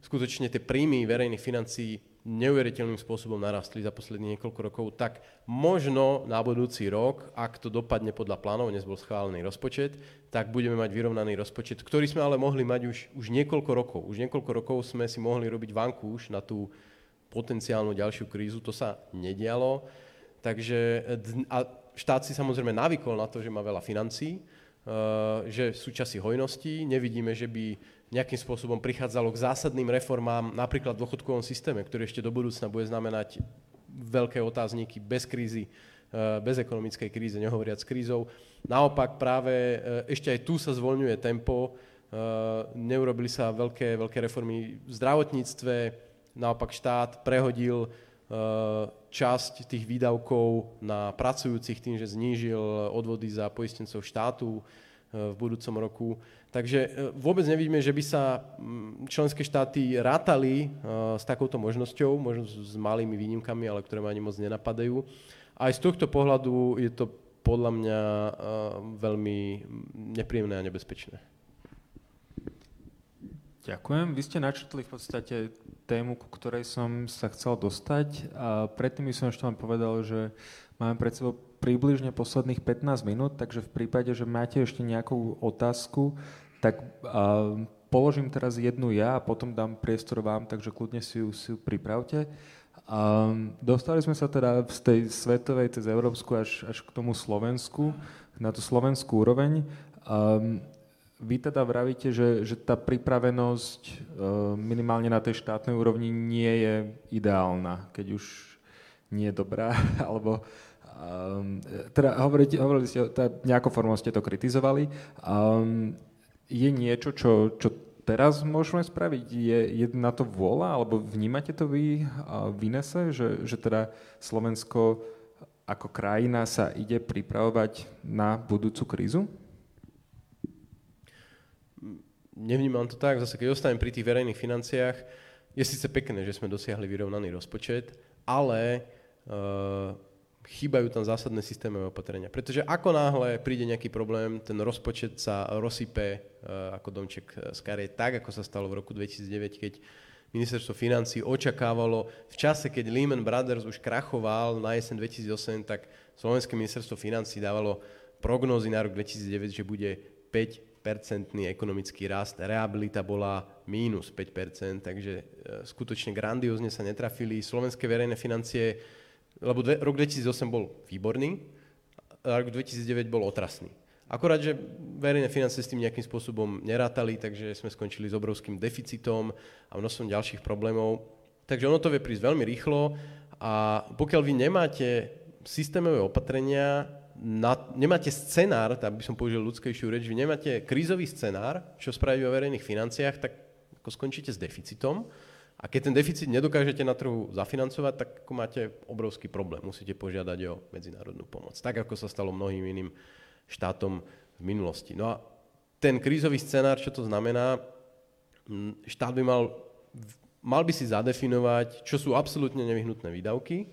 B: skutočne tie príjmy verejných financií neuveriteľným spôsobom narastli za posledných niekoľko rokov, tak možno na budúci rok, ak to dopadne podľa plánov, dnes bol schválený rozpočet, tak budeme mať vyrovnaný rozpočet, ktorý sme ale mohli mať už, už niekoľko rokov. Už niekoľko rokov sme si mohli robiť vankúš na tú potenciálnu ďalšiu krízu, to sa nedialo. Takže a štát si samozrejme navykol na to, že má veľa financí, eh, že sú časy hojnosti, nevidíme, že by nejakým spôsobom prichádzalo k zásadným reformám, napríklad v dôchodkovom systéme, ktorý ešte do budúcna bude znamenať veľké otázniky bez krízy, eh, bez ekonomickej kríze, nehovoriac s krízou. Naopak práve eh, ešte aj tu sa zvoľňuje tempo, neurobili sa veľké, veľké reformy v zdravotníctve, naopak štát prehodil eh, časť tých výdavkov na pracujúcich tým, že znížil odvody za poistencov štátu eh, v budúcom roku. Takže eh, vôbec nevidíme, že by sa mm, členské štáty rátali s takouto možnosťou, možno s malými výnimkami, ale ktoré ma ani moc nenapadajú. Aj z tohto pohľadu je to podľa mňa veľmi nepríjemné a nebezpečné.
A: Ďakujem. Vy ste načrtli v podstate tému, ku ktorej som sa chcel dostať a predtým by som ešte len povedal, že máme pred sebou približne posledných 15 minút, takže v prípade, že máte ešte nejakú otázku, tak a, položím teraz jednu ja a potom dám priestor vám, takže kľudne si ju, si ju pripravte. A, dostali sme sa teda z tej svetovej, cez európsku až, až k tomu Slovensku, na tú slovenskú úroveň. A, vy teda vravíte, že, že tá pripravenosť e, minimálne na tej štátnej úrovni nie je ideálna, keď už nie je dobrá, alebo um, teda hovoríte, hovorili ste, teda nejakou formou ste to kritizovali. Um, je niečo, čo, čo teraz môžeme spraviť? Je, je na to vôľa, alebo vnímate to vy uh, v Inese, že, že teda Slovensko ako krajina sa ide pripravovať na budúcu krízu?
B: Nevnímam to tak, zase keď ostanem pri tých verejných financiách, je síce pekné, že sme dosiahli vyrovnaný rozpočet, ale uh, chýbajú tam zásadné systémové opatrenia. Pretože ako náhle príde nejaký problém, ten rozpočet sa rozsype uh, ako domček z karie, tak ako sa stalo v roku 2009, keď ministerstvo financí očakávalo v čase, keď Lehman Brothers už krachoval na jesen 2008, tak slovenské ministerstvo financí dávalo prognózy na rok 2009, že bude 5 percentný ekonomický rast, reabilita bola mínus 5%, takže e, skutočne grandiózne sa netrafili. Slovenské verejné financie, lebo dve, rok 2008 bol výborný, a rok 2009 bol otrasný. Akorát, že verejné financie s tým nejakým spôsobom nerátali, takže sme skončili s obrovským deficitom a množstvom ďalších problémov. Takže ono to vie prísť veľmi rýchlo a pokiaľ vy nemáte systémové opatrenia, na, nemáte scenár, tak by som použil ľudskejšiu reč, vy nemáte krízový scenár, čo spraviť vo verejných financiách, tak ako skončíte s deficitom. A keď ten deficit nedokážete na trhu zafinancovať, tak ako máte obrovský problém. Musíte požiadať o medzinárodnú pomoc. Tak, ako sa stalo mnohým iným štátom v minulosti. No a ten krízový scenár, čo to znamená, štát by mal, mal by si zadefinovať, čo sú absolútne nevyhnutné výdavky,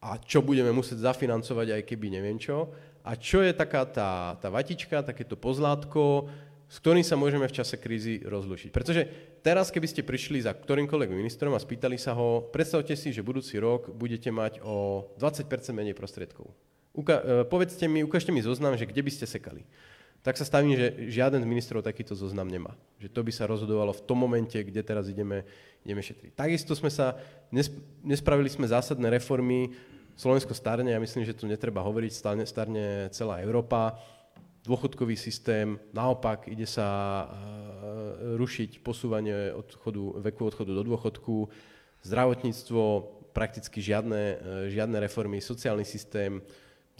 B: a čo budeme musieť zafinancovať, aj keby neviem čo. A čo je taká tá, tá vatička, takéto pozlátko, s ktorým sa môžeme v čase krízy rozlušiť. Pretože teraz, keby ste prišli za ktorýmkoľvek ministrom a spýtali sa ho, predstavte si, že budúci rok budete mať o 20% menej prostriedkov. Uka- e, povedzte mi, ukážte mi zoznam, že kde by ste sekali. Tak sa stavím, že žiaden z ministrov takýto zoznam nemá. Že to by sa rozhodovalo v tom momente, kde teraz ideme, ideme šetriť. Takisto sme sa, nespravili sme zásadné reformy, Slovensko starne, ja myslím, že tu netreba hovoriť, starne, starne celá Európa, dôchodkový systém, naopak ide sa e, rušiť posúvanie odchodu, veku odchodu do dôchodku, zdravotníctvo, prakticky žiadne, e, žiadne reformy, sociálny systém,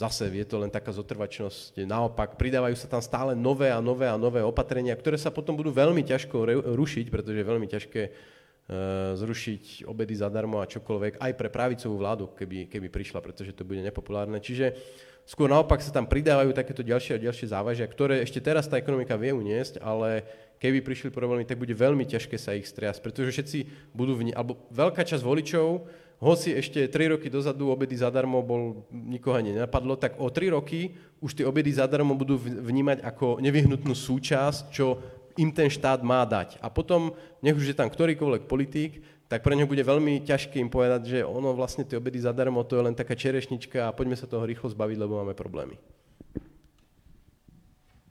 B: zase je to len taká zotrvačnosť. Naopak, pridávajú sa tam stále nové a nové a nové opatrenia, ktoré sa potom budú veľmi ťažko rušiť, pretože je veľmi ťažké Eh, zrušiť obedy zadarmo a čokoľvek, aj pre pravicovú vládu, keby, keby prišla, pretože to bude nepopulárne. Čiže skôr naopak sa tam pridávajú takéto ďalšie a ďalšie závažia, ktoré ešte teraz tá ekonomika vie uniesť, ale keby prišli problémy, tak bude veľmi ťažké sa ich striasť, pretože všetci budú, vni- alebo veľká časť voličov, hoci ešte 3 roky dozadu obedy zadarmo bol, nikoho ani nenapadlo, tak o 3 roky už tie obedy zadarmo budú vnímať ako nevyhnutnú súčasť, čo im ten štát má dať. A potom, nech už je tam ktorýkoľvek politík, tak pre neho bude veľmi ťažké im povedať, že ono vlastne tie obedy zadarmo, to je len taká čerešnička a poďme sa toho rýchlo zbaviť, lebo máme problémy.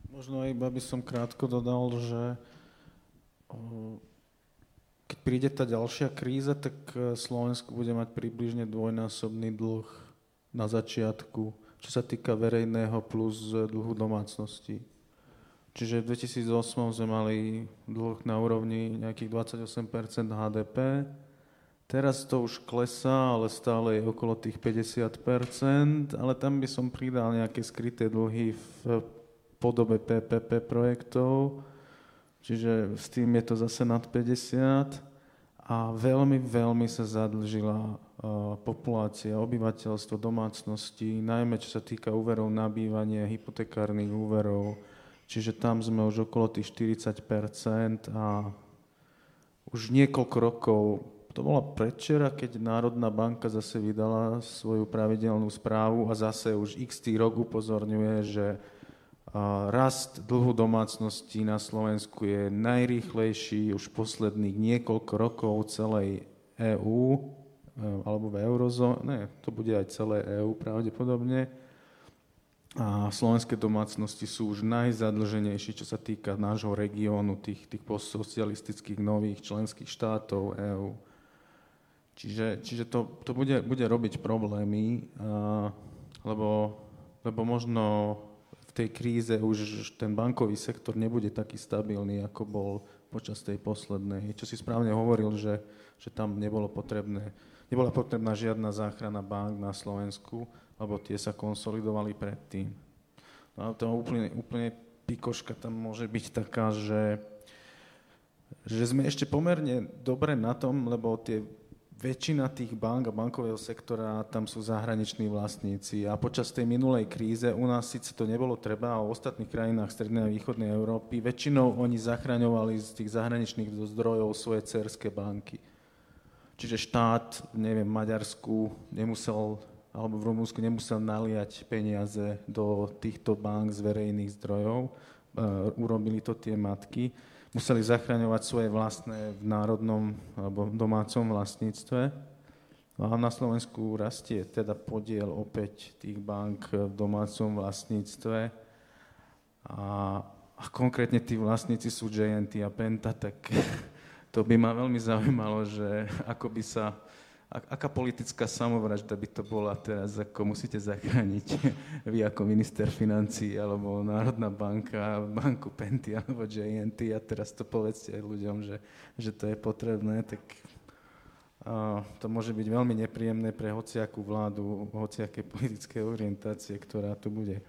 C: Možno iba by som krátko dodal, že príde tá ďalšia kríza, tak e, Slovensko bude mať približne dvojnásobný dlh na začiatku, čo sa týka verejného plus dlhu domácnosti. Čiže v 2008 sme mali dlh na úrovni nejakých 28% HDP. Teraz to už klesá, ale stále je okolo tých 50%, ale tam by som pridal nejaké skryté dlhy v podobe PPP projektov, čiže s tým je to zase nad 50 a veľmi, veľmi sa zadlžila populácia, obyvateľstvo, domácnosti, najmä čo sa týka úverov na bývanie, hypotekárnych úverov, Čiže tam sme už okolo tých 40% a už niekoľko rokov, to bola predčera, keď Národná banka zase vydala svoju pravidelnú správu a zase už x rok upozorňuje, že rast dlhu domácností na Slovensku je najrýchlejší už posledných niekoľko rokov celej EÚ, e, alebo v eurozóne, to bude aj celé EÚ pravdepodobne a slovenské domácnosti sú už najzadlženejšie, čo sa týka nášho regiónu, tých, tých postsocialistických nových členských štátov EÚ. Čiže, čiže to, to bude, bude robiť problémy, lebo, lebo možno tej kríze už ten bankový sektor nebude taký stabilný, ako bol počas tej poslednej. Čo si správne hovoril, že, že tam nebolo potrebné, nebola potrebná žiadna záchrana bank na Slovensku, lebo tie sa konsolidovali predtým. No a to úplne, úplne pikoška tam môže byť taká, že, že sme ešte pomerne dobre na tom, lebo tie väčšina tých bank a bankového sektora, tam sú zahraniční vlastníci a počas tej minulej kríze u nás síce to nebolo treba, a v ostatných krajinách Strednej a Východnej Európy väčšinou oni zachraňovali z tých zahraničných zdrojov svoje cerské banky. Čiže štát, neviem, Maďarsku nemusel alebo v Rumúnsku nemusel naliať peniaze do týchto bank z verejných zdrojov. Urobili to tie matky. Museli zachraňovať svoje vlastné v národnom alebo domácom vlastníctve. No a na Slovensku rastie teda podiel opäť tých bank v domácom vlastníctve. A, a konkrétne tí vlastníci sú JNT a Penta, tak to by ma veľmi zaujímalo, že ako by sa aká politická samovražda by to bola teraz, ako musíte zachrániť vy ako minister financí, alebo Národná banka, banku Penty, alebo JNT a teraz to povedzte aj ľuďom, že, že to je potrebné, tak a to môže byť veľmi nepríjemné pre hociakú vládu, hociaké politické orientácie, ktorá tu bude.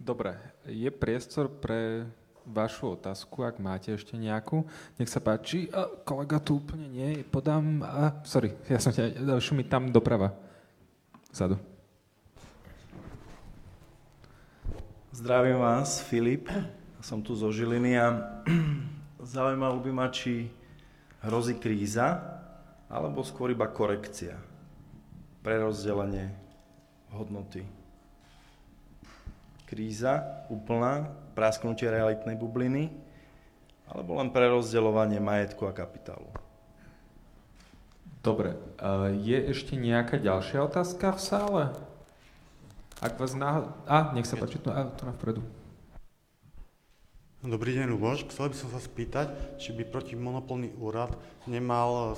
A: Dobre, je priestor pre vašu otázku, ak máte ešte nejakú. Nech sa páči. A kolega tu úplne nie, podám... A, sorry, ja som ťa... mi tam doprava. Vzadu.
F: Zdravím vás, Filip. Som tu zo Žiliny a zaujímalo by ma, či hrozí kríza, alebo skôr iba korekcia. prerozdelenie hodnoty. Kríza úplná, prasknutie realitnej bubliny, alebo len prerozdeľovanie majetku a kapitálu.
A: Dobre, je ešte nejaká ďalšia otázka v sále? Ak vás náhodou... A, nech sa páči, tu, a, tu na vpredu.
G: Dobrý deň, Luboš. Chcel by som sa spýtať, či by protimonopolný úrad nemal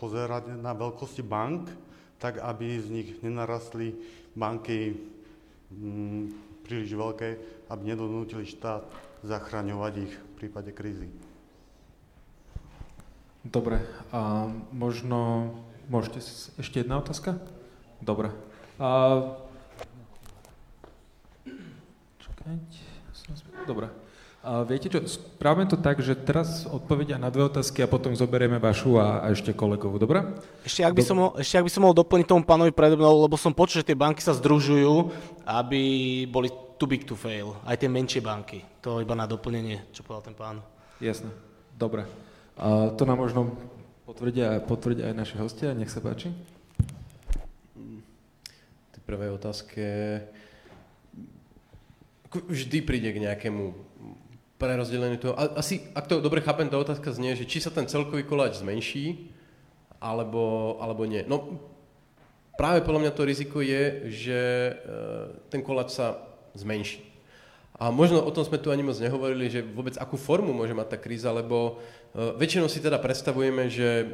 G: pozerať na veľkosti bank, tak aby z nich nenarastli banky mm, príliš veľké, aby nedonútili štát zachraňovať ich v prípade krízy.
A: Dobre, a možno... Môžete... Ešte jedna otázka? Dobre. A... Čakajte. Dobre. A viete čo, správame to tak, že teraz odpovedia na dve otázky a potom zoberieme vašu a, a ešte kolegovú, dobre?
D: Ešte ak, by som mohol, ešte ak by som mohol doplniť tomu pánovi predo mnou, lebo som počul, že tie banky sa združujú, aby boli too big to fail, aj tie menšie banky. To iba na doplnenie, čo povedal ten pán.
A: Jasné, dobre. A to nám možno potvrdia, potvrdia aj naši hostia, nech sa páči.
B: Tej prvej otázke vždy príde k nejakému prerozdelenie toho. Asi, ak to dobre chápem, tá otázka znie, že či sa ten celkový koláč zmenší, alebo, alebo nie. No, práve podľa mňa to riziko je, že e, ten koláč sa zmenší. A možno o tom sme tu ani moc nehovorili, že vôbec akú formu môže mať tá kríza, lebo e, väčšinou si teda predstavujeme, že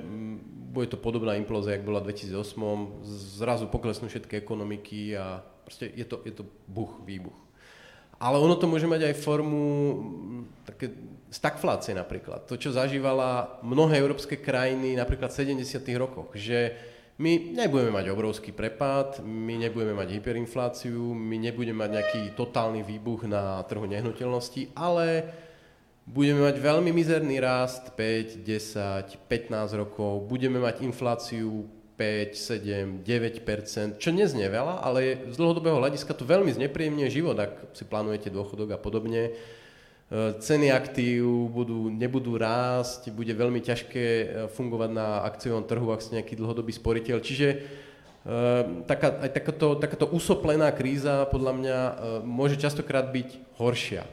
B: bude to podobná implózia, jak bola v 2008, zrazu poklesnú všetky ekonomiky a proste je to, je to buch, výbuch. Ale ono to môže mať aj formu mm, také stagflácie napríklad. To, čo zažívala mnohé európske krajiny napríklad v 70. rokoch, že my nebudeme mať obrovský prepad, my nebudeme mať hyperinfláciu, my nebudeme mať nejaký totálny výbuch na trhu nehnuteľností, ale budeme mať veľmi mizerný rast 5, 10, 15 rokov, budeme mať infláciu 5, 7, 9 čo neznie veľa, ale z dlhodobého hľadiska to veľmi znepríjemne život, ak si plánujete dôchodok a podobne. E, ceny aktív budú, nebudú rásť, bude veľmi ťažké e, fungovať na akciovom trhu, ak ste nejaký dlhodobý sporiteľ. Čiže e, taká, aj takáto, takáto usoplená kríza podľa mňa môže častokrát byť horšia.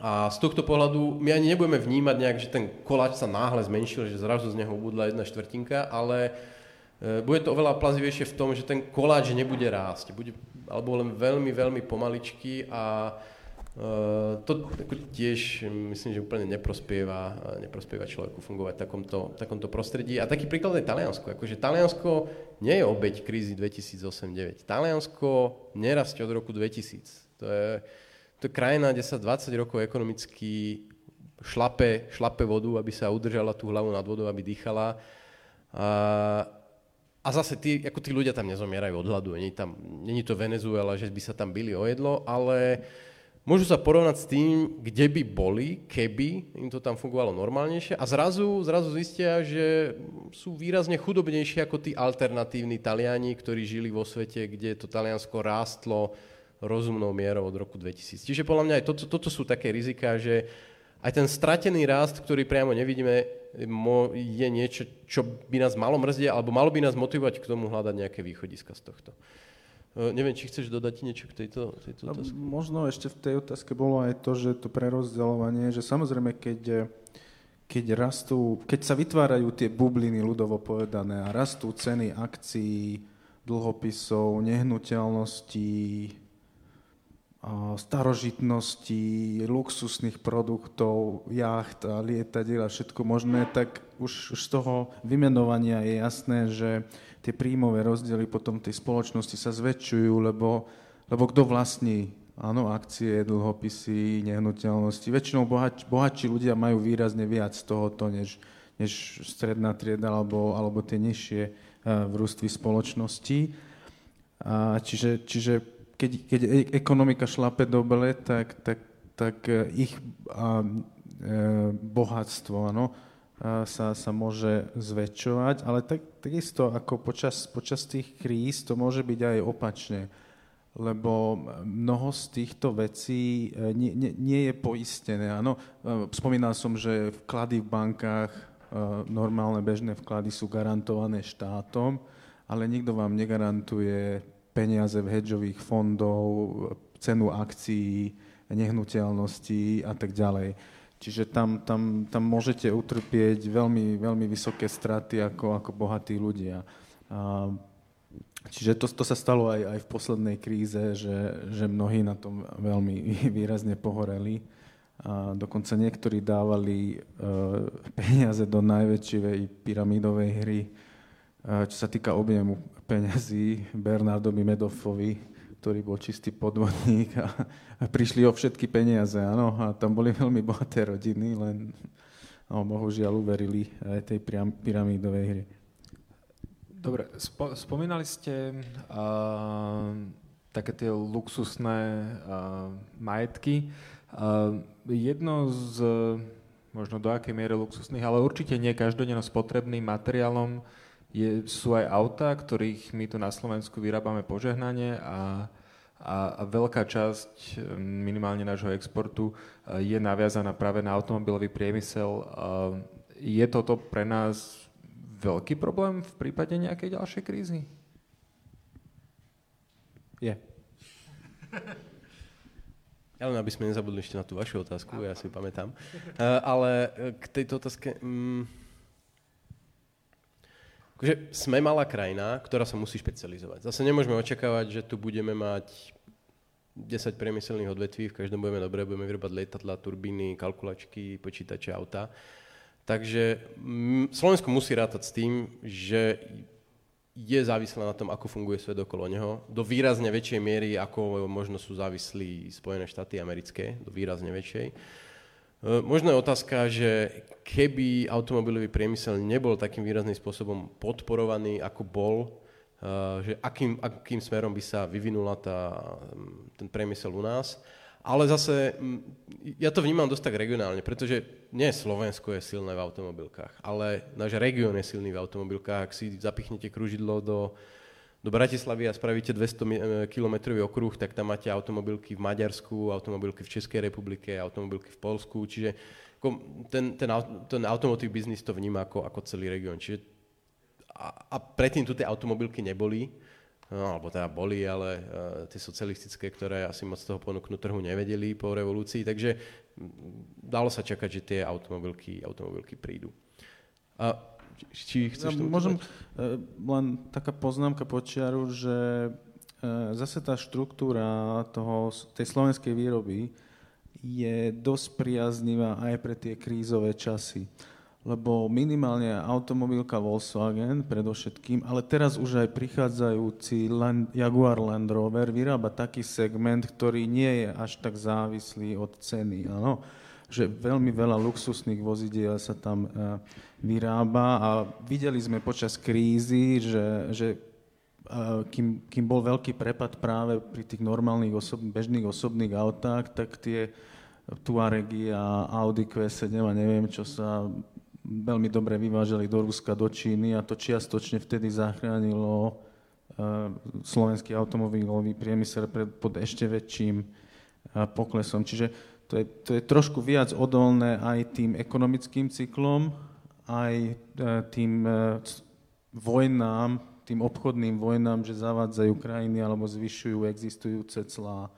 B: A z tohto pohľadu my ani nebudeme vnímať nejak, že ten koláč sa náhle zmenšil, že zrazu z neho ubudla jedna štvrtinka, ale bude to oveľa plazivejšie v tom, že ten koláč nebude rásť, bude, alebo len veľmi, veľmi pomaličky a to tiež myslím, že úplne neprospieva, neprospieva človeku fungovať v takomto, takomto prostredí. A taký príklad je Taliansko. Akože Taliansko nie je obeď krízy 2008-2009. Taliansko nerastie od roku 2000. To je, to je krajina, kde sa 20 rokov ekonomicky šlape, šlape vodu, aby sa udržala tú hlavu nad vodou, aby dýchala. A a zase tí, ako tí ľudia tam nezomierajú od hladu, není, tam, není to Venezuela, že by sa tam byli o jedlo, ale môžu sa porovnať s tým, kde by boli, keby im to tam fungovalo normálnejšie a zrazu, zrazu zistia, že sú výrazne chudobnejšie ako tí alternatívni Taliani, ktorí žili vo svete, kde to Taliansko rástlo rozumnou mierou od roku 2000. Čiže podľa mňa aj toto, toto sú také rizika, že aj ten stratený rast, ktorý priamo nevidíme, je niečo, čo by nás malo mrzieť, alebo malo by nás motivovať k tomu hľadať nejaké východiska z tohto. Uh, neviem, či chceš dodať niečo k tejto, tejto otázke?
C: Možno ešte v tej otázke bolo aj to, že to prerozdeľovanie, že samozrejme, keď, keď rastú, keď sa vytvárajú tie bubliny ľudovo povedané a rastú ceny akcií, dlhopisov, nehnuteľností, starožitností, luxusných produktov, jacht a lietadiel a všetko možné, tak už, už z toho vymenovania je jasné, že tie príjmové rozdiely potom tej spoločnosti sa zväčšujú, lebo, lebo kto vlastní áno, akcie, dlhopisy, nehnuteľnosti. Väčšinou bohač, bohatší ľudia majú výrazne viac tohoto, než, než stredná trieda alebo, alebo tie nižšie uh, vrústvy spoločnosti. A čiže, čiže keď, keď e- ekonomika šlape dobre, tak, tak, tak e, ich a, e, bohatstvo ano, a sa, sa môže zväčšovať, ale tak, takisto ako počas, počas tých kríz to môže byť aj opačne, lebo mnoho z týchto vecí e, nie, nie, nie je poistené. Ano. Spomínal som, že vklady v bankách, normálne bežné vklady sú garantované štátom, ale nikto vám negarantuje peniaze v hedžových fondov, cenu akcií, nehnuteľností a tak ďalej. Čiže tam, tam, tam môžete utrpieť veľmi, veľmi vysoké straty ako, ako bohatí ľudia. A, čiže to, to sa stalo aj, aj v poslednej kríze, že, že mnohí na tom veľmi výrazne pohoreli. A dokonca niektorí dávali uh, peniaze do najväčšej pyramidovej hry, uh, čo sa týka objemu peňazí Bernardovi Medoffovi, ktorý bol čistý podvodník a, a prišli o všetky peniaze, áno, a tam boli veľmi bohaté rodiny, len no, bohužiaľ uverili aj tej pyramidovej hry.
A: Dobre, spo, spomínali ste uh, také tie luxusné uh, majetky. Uh, jedno z, možno do akej miery luxusných, ale určite nie každodenno spotrebným materiálom je, sú aj auta, ktorých my tu na Slovensku vyrábame požehnanie a, a, a veľká časť minimálne nášho exportu je naviazaná práve na automobilový priemysel. Je toto pre nás veľký problém v prípade nejakej ďalšej krízy?
C: Je.
B: Ja len aby sme nezabudli ešte na tú vašu otázku, ja si ju pamätám. Uh, ale e, k tejto otázke... Um, akože sme malá krajina, ktorá sa musí špecializovať. Zase nemôžeme očakávať, že tu budeme mať 10 priemyselných odvetví, v každom budeme dobre, budeme vyrábať lietadla, turbíny, kalkulačky, počítače, auta. Takže Slovensko musí rátať s tým, že je závislá na tom, ako funguje svet okolo neho, do výrazne väčšej miery, ako možno sú závislí Spojené štáty americké, do výrazne väčšej. E, možno je otázka, že keby automobilový priemysel nebol takým výrazným spôsobom podporovaný, ako bol, e, že akým, akým smerom by sa vyvinula tá, ten priemysel u nás, ale zase, ja to vnímam dosť tak regionálne, pretože nie Slovensko je silné v automobilkách, ale náš región je silný v automobilkách. Ak si zapichnete kružidlo do, do Bratislavy a spravíte 200 kilometrový okruh, tak tam máte automobilky v Maďarsku, automobilky v Českej republike, automobilky v Polsku, čiže ten, ten, ten automotív biznis to vníma ako, ako celý región. Čiže a, a predtým tu tie automobilky neboli, no, alebo teda boli, ale uh, tie socialistické, ktoré asi moc toho ponúknu trhu nevedeli po revolúcii, takže dalo sa čakať, že tie automobilky, automobilky prídu. A či chceš
C: ja, Môžem, uh, len taká poznámka počiaru, že uh, zase tá štruktúra toho, tej slovenskej výroby je dosť priaznivá aj pre tie krízové časy lebo minimálne automobilka Volkswagen predovšetkým, ale teraz už aj prichádzajúci Land, Jaguar Land Rover vyrába taký segment, ktorý nie je až tak závislý od ceny. Áno? Že veľmi veľa luxusných vozidiel sa tam uh, vyrába a videli sme počas krízy, že, že uh, kým, kým bol veľký prepad práve pri tých normálnych osob, bežných osobných autách, tak tie Tuaregy a Audi Q7 a neviem, čo sa veľmi dobre vyvážali do Ruska, do Číny a to čiastočne vtedy zachránilo uh, slovenský automobilový priemysel pod ešte väčším poklesom. Čiže to je, to je trošku viac odolné aj tým ekonomickým cyklom, aj uh, tým vojnám, tým obchodným vojnám, že zavádzajú krajiny alebo zvyšujú existujúce clá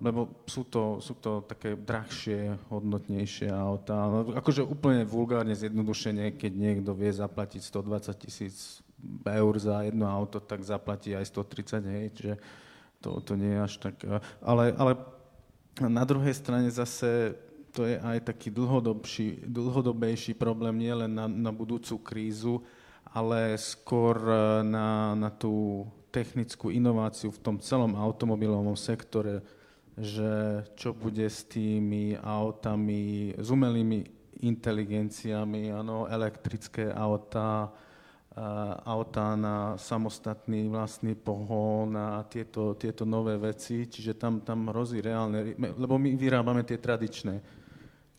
C: lebo sú to, sú to také drahšie, hodnotnejšie autá. No, akože úplne vulgárne zjednodušenie, keď niekto vie zaplatiť 120 tisíc eur za jedno auto, tak zaplatí aj 130, hej, čiže to, to nie je až tak... Ale, ale na druhej strane zase to je aj taký dlhodobší, dlhodobejší problém, nie len na, na budúcu krízu, ale skôr na, na tú technickú inováciu v tom celom automobilovom sektore, že čo bude s tými autami, s umelými inteligenciami, ano, elektrické autá, autá na samostatný vlastný pohon a tieto, tieto nové veci, čiže tam, tam hrozí reálne, lebo my vyrábame tie tradičné.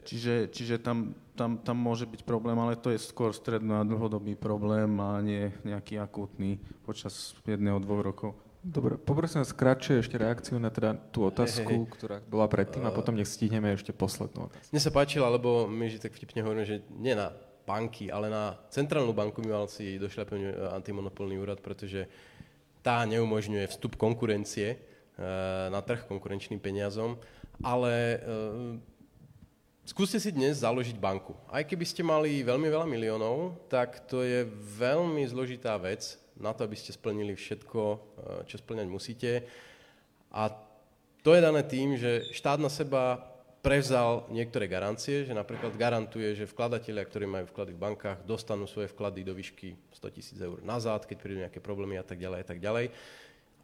C: Čiže, čiže tam tam, tam môže byť problém, ale to je skôr stredno a dlhodobý problém a nie nejaký akútny počas jedného, dvoch rokov.
A: Dobre, poprosím vás kratšie ešte reakciu na teda tú otázku, hey, hey. ktorá bola predtým a potom nech stihneme ešte poslednú otázku.
B: Mne sa páčila, lebo my že tak vtipne hovoríme, že nie na banky, ale na centrálnu banku by mal si došľapnúť antimonopolný úrad, pretože tá neumožňuje vstup konkurencie na trh konkurenčným peniazom, ale Skúste si dnes založiť banku. Aj keby ste mali veľmi veľa miliónov, tak to je veľmi zložitá vec na to, aby ste splnili všetko, eh, čo splňať musíte. A to je dané tým, že štát na seba prevzal niektoré garancie, že napríklad garantuje, že vkladatelia, ktorí majú vklady v bankách, dostanú svoje vklady do výšky 100 tisíc eur nazad, keď prídu nejaké problémy a tak ďalej a tak ďalej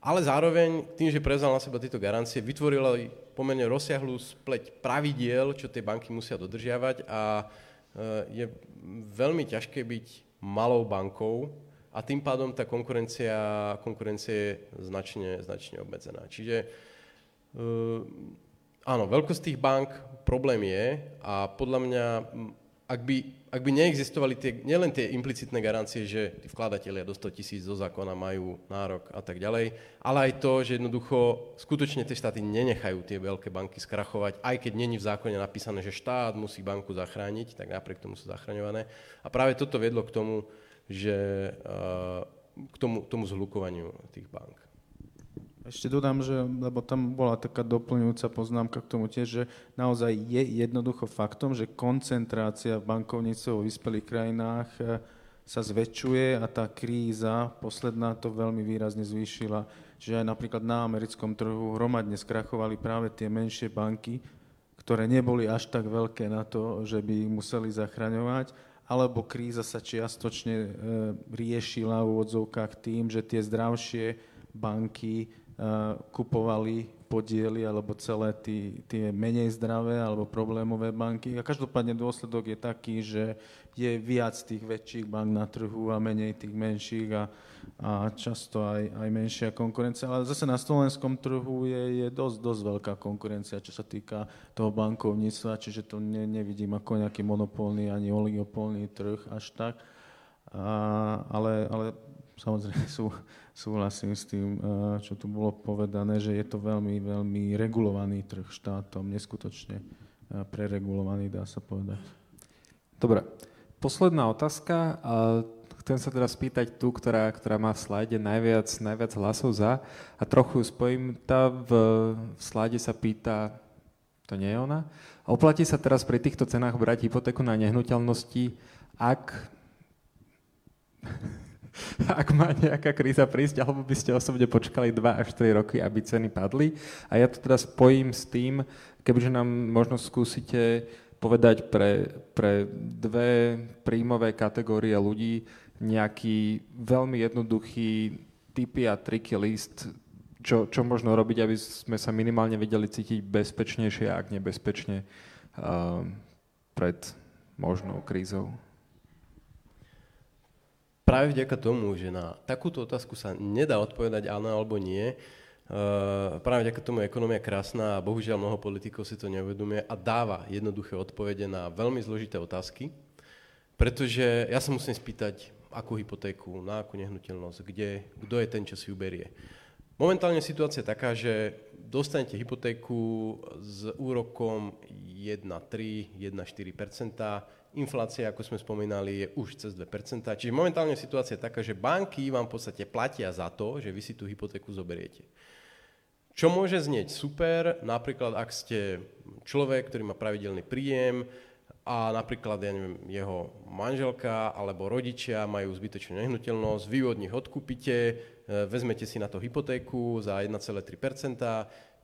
B: ale zároveň tým, že prezal na seba tieto garancie, vytvorila pomerne rozsiahlú spleť pravidiel, čo tie banky musia dodržiavať a e, je veľmi ťažké byť malou bankou a tým pádom tá konkurencia, konkurencia je značne, značne obmedzená. Čiže e, áno, veľkosť tých bank problém je a podľa mňa ak by, ak by neexistovali tie, nielen tie implicitné garancie, že tí vkladatelia do 100 tisíc do zákona majú nárok a tak ďalej, ale aj to, že jednoducho skutočne tie štáty nenechajú tie veľké banky skrachovať, aj keď není v zákone napísané, že štát musí banku zachrániť, tak napriek tomu sú zachraňované. A práve toto viedlo k tomu, že k tomu, tomu zhlukovaniu tých bank.
C: Ešte dodám, že, lebo tam bola taká doplňujúca poznámka k tomu tiež, že naozaj je jednoducho faktom, že koncentrácia v bankovníctve vo vyspelých krajinách e, sa zväčšuje a tá kríza posledná to veľmi výrazne zvýšila. Že aj napríklad na americkom trhu hromadne skrachovali práve tie menšie banky, ktoré neboli až tak veľké na to, že by ich museli zachraňovať, alebo kríza sa čiastočne e, riešila v úvodzovkách tým, že tie zdravšie banky kupovali podiely alebo celé tí, tie menej zdravé alebo problémové banky. A každopádne dôsledok je taký, že je viac tých väčších bank na trhu a menej tých menších a, a často aj, aj menšia konkurencia. Ale zase na slovenskom trhu je, je dosť, dosť veľká konkurencia, čo sa týka toho bankovníctva, čiže to ne, nevidím ako nejaký monopolný ani oligopolný trh až tak. A, ale, ale samozrejme sú, súhlasím s tým, eh, čo tu bolo povedané, že je to veľmi, veľmi regulovaný trh štátom, neskutočne eh, preregulovaný, dá sa povedať.
A: Dobre, posledná otázka. Chcem sa teraz spýtať tú, ktorá, ktorá má v slajde najviac, najviac hlasov za a trochu spojím. Tá v, v slajde sa pýta, to nie je ona, oplatí sa teraz pri týchto cenách brať hypotéku na nehnuteľnosti, ak ak má nejaká kríza prísť, alebo by ste osobne počkali 2 až 3 roky, aby ceny padli. A ja to teda spojím s tým, kebyže nám možno skúsite povedať pre, pre dve príjmové kategórie ľudí nejaký veľmi jednoduchý typy a triky list, čo, čo možno robiť, aby sme sa minimálne vedeli cítiť bezpečnejšie, ak nebezpečne uh, pred možnou krízou
B: práve vďaka tomu, že na takúto otázku sa nedá odpovedať áno alebo nie, Uh, práve vďaka tomu je ekonomia krásna a bohužiaľ mnoho politikov si to neuvedomuje a dáva jednoduché odpovede na veľmi zložité otázky, pretože ja sa musím spýtať, akú hypotéku, na akú nehnuteľnosť, kde, kto je ten, čo si ju berie. Momentálne situácia je taká, že dostanete hypotéku s úrokom 1,3, 1,4 Inflácia, ako sme spomínali, je už cez 2%. Čiže momentálne situácia je taká, že banky vám v podstate platia za to, že vy si tú hypotéku zoberiete. Čo môže znieť super, napríklad ak ste človek, ktorý má pravidelný príjem a napríklad, ja neviem, jeho manželka alebo rodičia majú zbytočnú nehnuteľnosť, vy od nich odkúpite, e, vezmete si na to hypotéku za 1,3%,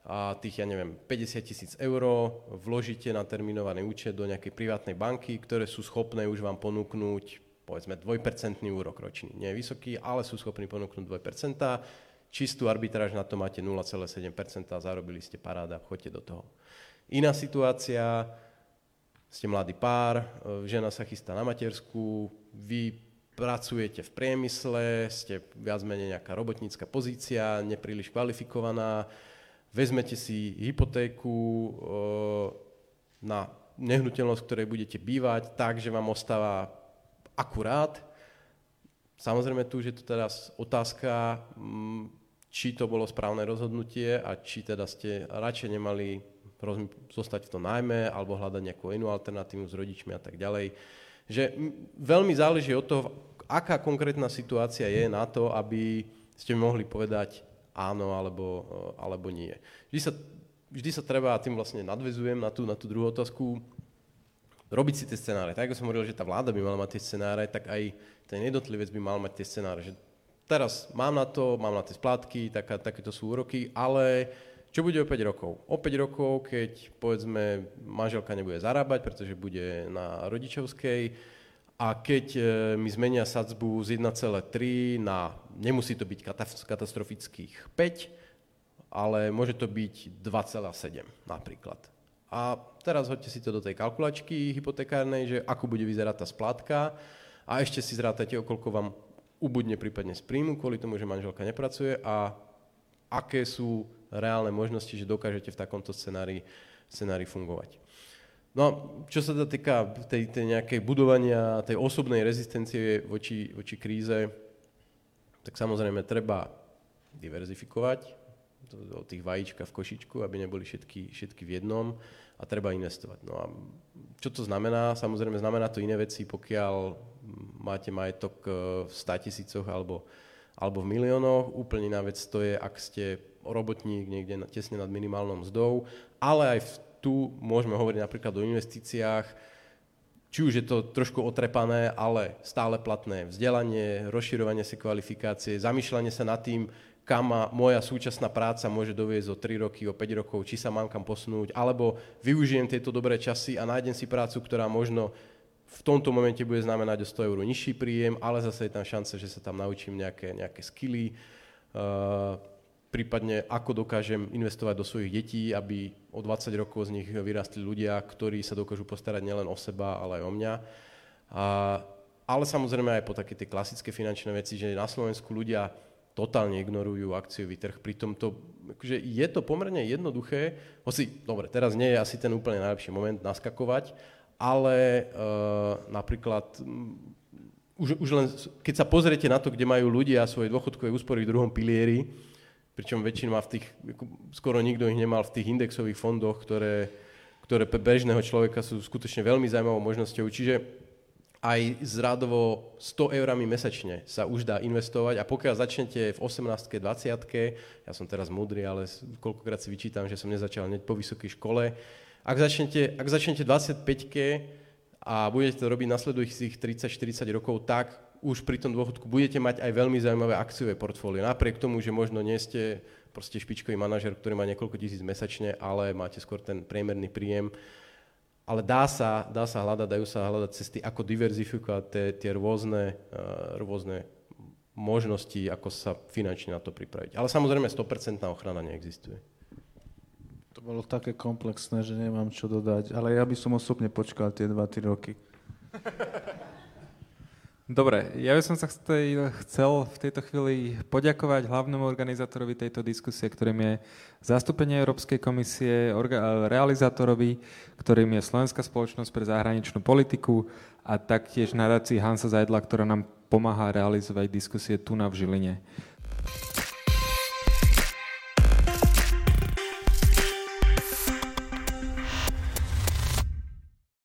B: a tých, ja neviem, 50 tisíc eur vložíte na terminovaný účet do nejakej privátnej banky, ktoré sú schopné už vám ponúknuť povedzme 2% úrok ročný. Nie je vysoký, ale sú schopní ponúknuť 2%. Čistú arbitráž na to máte 0,7% a zarobili ste paráda, choďte do toho. Iná situácia, ste mladý pár, žena sa chystá na matersku, vy pracujete v priemysle, ste viac menej nejaká robotnícka pozícia, nepríliš kvalifikovaná, vezmete si hypotéku eh, na nehnuteľnosť, ktorej budete bývať, tak, že vám ostáva akurát. Samozrejme tu je to teraz otázka, mm, či to bolo správne rozhodnutie a či teda ste radšej nemali zostať v tom najmä alebo hľadať nejakú inú alternatívu s rodičmi a tak ďalej. že veľmi záleží od toho, aká konkrétna situácia je na to, aby ste mohli povedať áno alebo, alebo nie. Vždy sa, vždy sa treba, a tým vlastne nadvezujem na tú, na tú druhú otázku, robiť si tie scenáre. Tak ako som hovoril, že tá vláda by mala mať tie scenáre, tak aj ten jednotlivec by mal mať tie scenáre. Že teraz mám na to, mám na tie splátky, taká, takéto sú úroky, ale čo bude o 5 rokov? O 5 rokov, keď povedzme manželka nebude zarábať, pretože bude na rodičovskej a keď e, mi zmenia sadzbu z 1,3 na, nemusí to byť katastrofických 5, ale môže to byť 2,7 napríklad. A teraz hoďte si to do tej kalkulačky hypotekárnej, že ako bude vyzerať tá splátka a ešte si zrátajte, koľko vám ubudne prípadne z príjmu kvôli tomu, že manželka nepracuje a aké sú reálne možnosti, že dokážete v takomto scenári, scenári fungovať. No a čo sa týka tej, tej nejakej budovania, tej osobnej rezistencie voči, voči kríze, tak samozrejme treba diverzifikovať o tých vajíčka v košičku, aby neboli všetky, všetky v jednom a treba investovať. No a čo to znamená? Samozrejme znamená to iné veci, pokiaľ máte majetok e, v 100 tisícoch alebo, alebo v miliónoch. Úplne iná vec to je, ak ste robotník niekde tesne nad minimálnou mzdou, ale aj v, tu môžeme hovoriť napríklad o investíciách, či už je to trošku otrepané, ale stále platné vzdelanie, rozširovanie si kvalifikácie, zamýšľanie sa nad tým, kam ma moja súčasná práca môže doviezť o 3 roky, o 5 rokov, či sa mám kam posunúť, alebo využijem tieto dobré časy a nájdem si prácu, ktorá možno v tomto momente bude znamenať o 100 eur nižší príjem, ale zase je tam šanca, že sa tam naučím nejaké, nejaké skily. Uh, prípadne ako dokážem investovať do svojich detí, aby o 20 rokov z nich vyrastli ľudia, ktorí sa dokážu postarať nielen o seba, ale aj o mňa. A, ale samozrejme aj po také tie klasické finančné veci, že na Slovensku ľudia totálne ignorujú akciový trh. Pritom to, akože je to pomerne jednoduché, hoci, dobre, teraz nie je asi ten úplne najlepší moment naskakovať, ale uh, napríklad um, už, už len keď sa pozriete na to, kde majú ľudia svoje dôchodkové úspory v druhom pilieri, pričom väčšina v tých, skoro nikto ich nemal v tých indexových fondoch, ktoré, ktoré pre bežného človeka sú skutočne veľmi zaujímavou možnosťou. Čiže aj z rádovo 100 eurami mesačne sa už dá investovať a pokiaľ začnete v 18 20 ja som teraz múdry, ale koľkokrát si vyčítam, že som nezačal hneď po vysokej škole, ak začnete, ak začnete 25 a budete to robiť nasledujúcich 30-40 rokov, tak už pri tom dôchodku budete mať aj veľmi zaujímavé akciové portfólio. Napriek tomu, že možno nie ste proste špičkový manažer, ktorý má niekoľko tisíc mesačne, ale máte skôr ten priemerný príjem. Ale dá sa, dá sa hľadať, dajú sa hľadať cesty, ako diverzifikovať tie, tie rôzne, uh, rôzne možnosti, ako sa finančne na to pripraviť. Ale samozrejme 100% ochrana neexistuje.
C: To bolo také komplexné, že nemám čo dodať, ale ja by som osobne počkal tie 2-3 roky.
A: Dobre, ja by som sa chcel v tejto chvíli poďakovať hlavnému organizátorovi tejto diskusie, ktorým je zastúpenie Európskej komisie, realizátorovi, ktorým je Slovenská spoločnosť pre zahraničnú politiku a taktiež nadácii Hansa Zajdla, ktorá nám pomáha realizovať diskusie tu na v Žiline.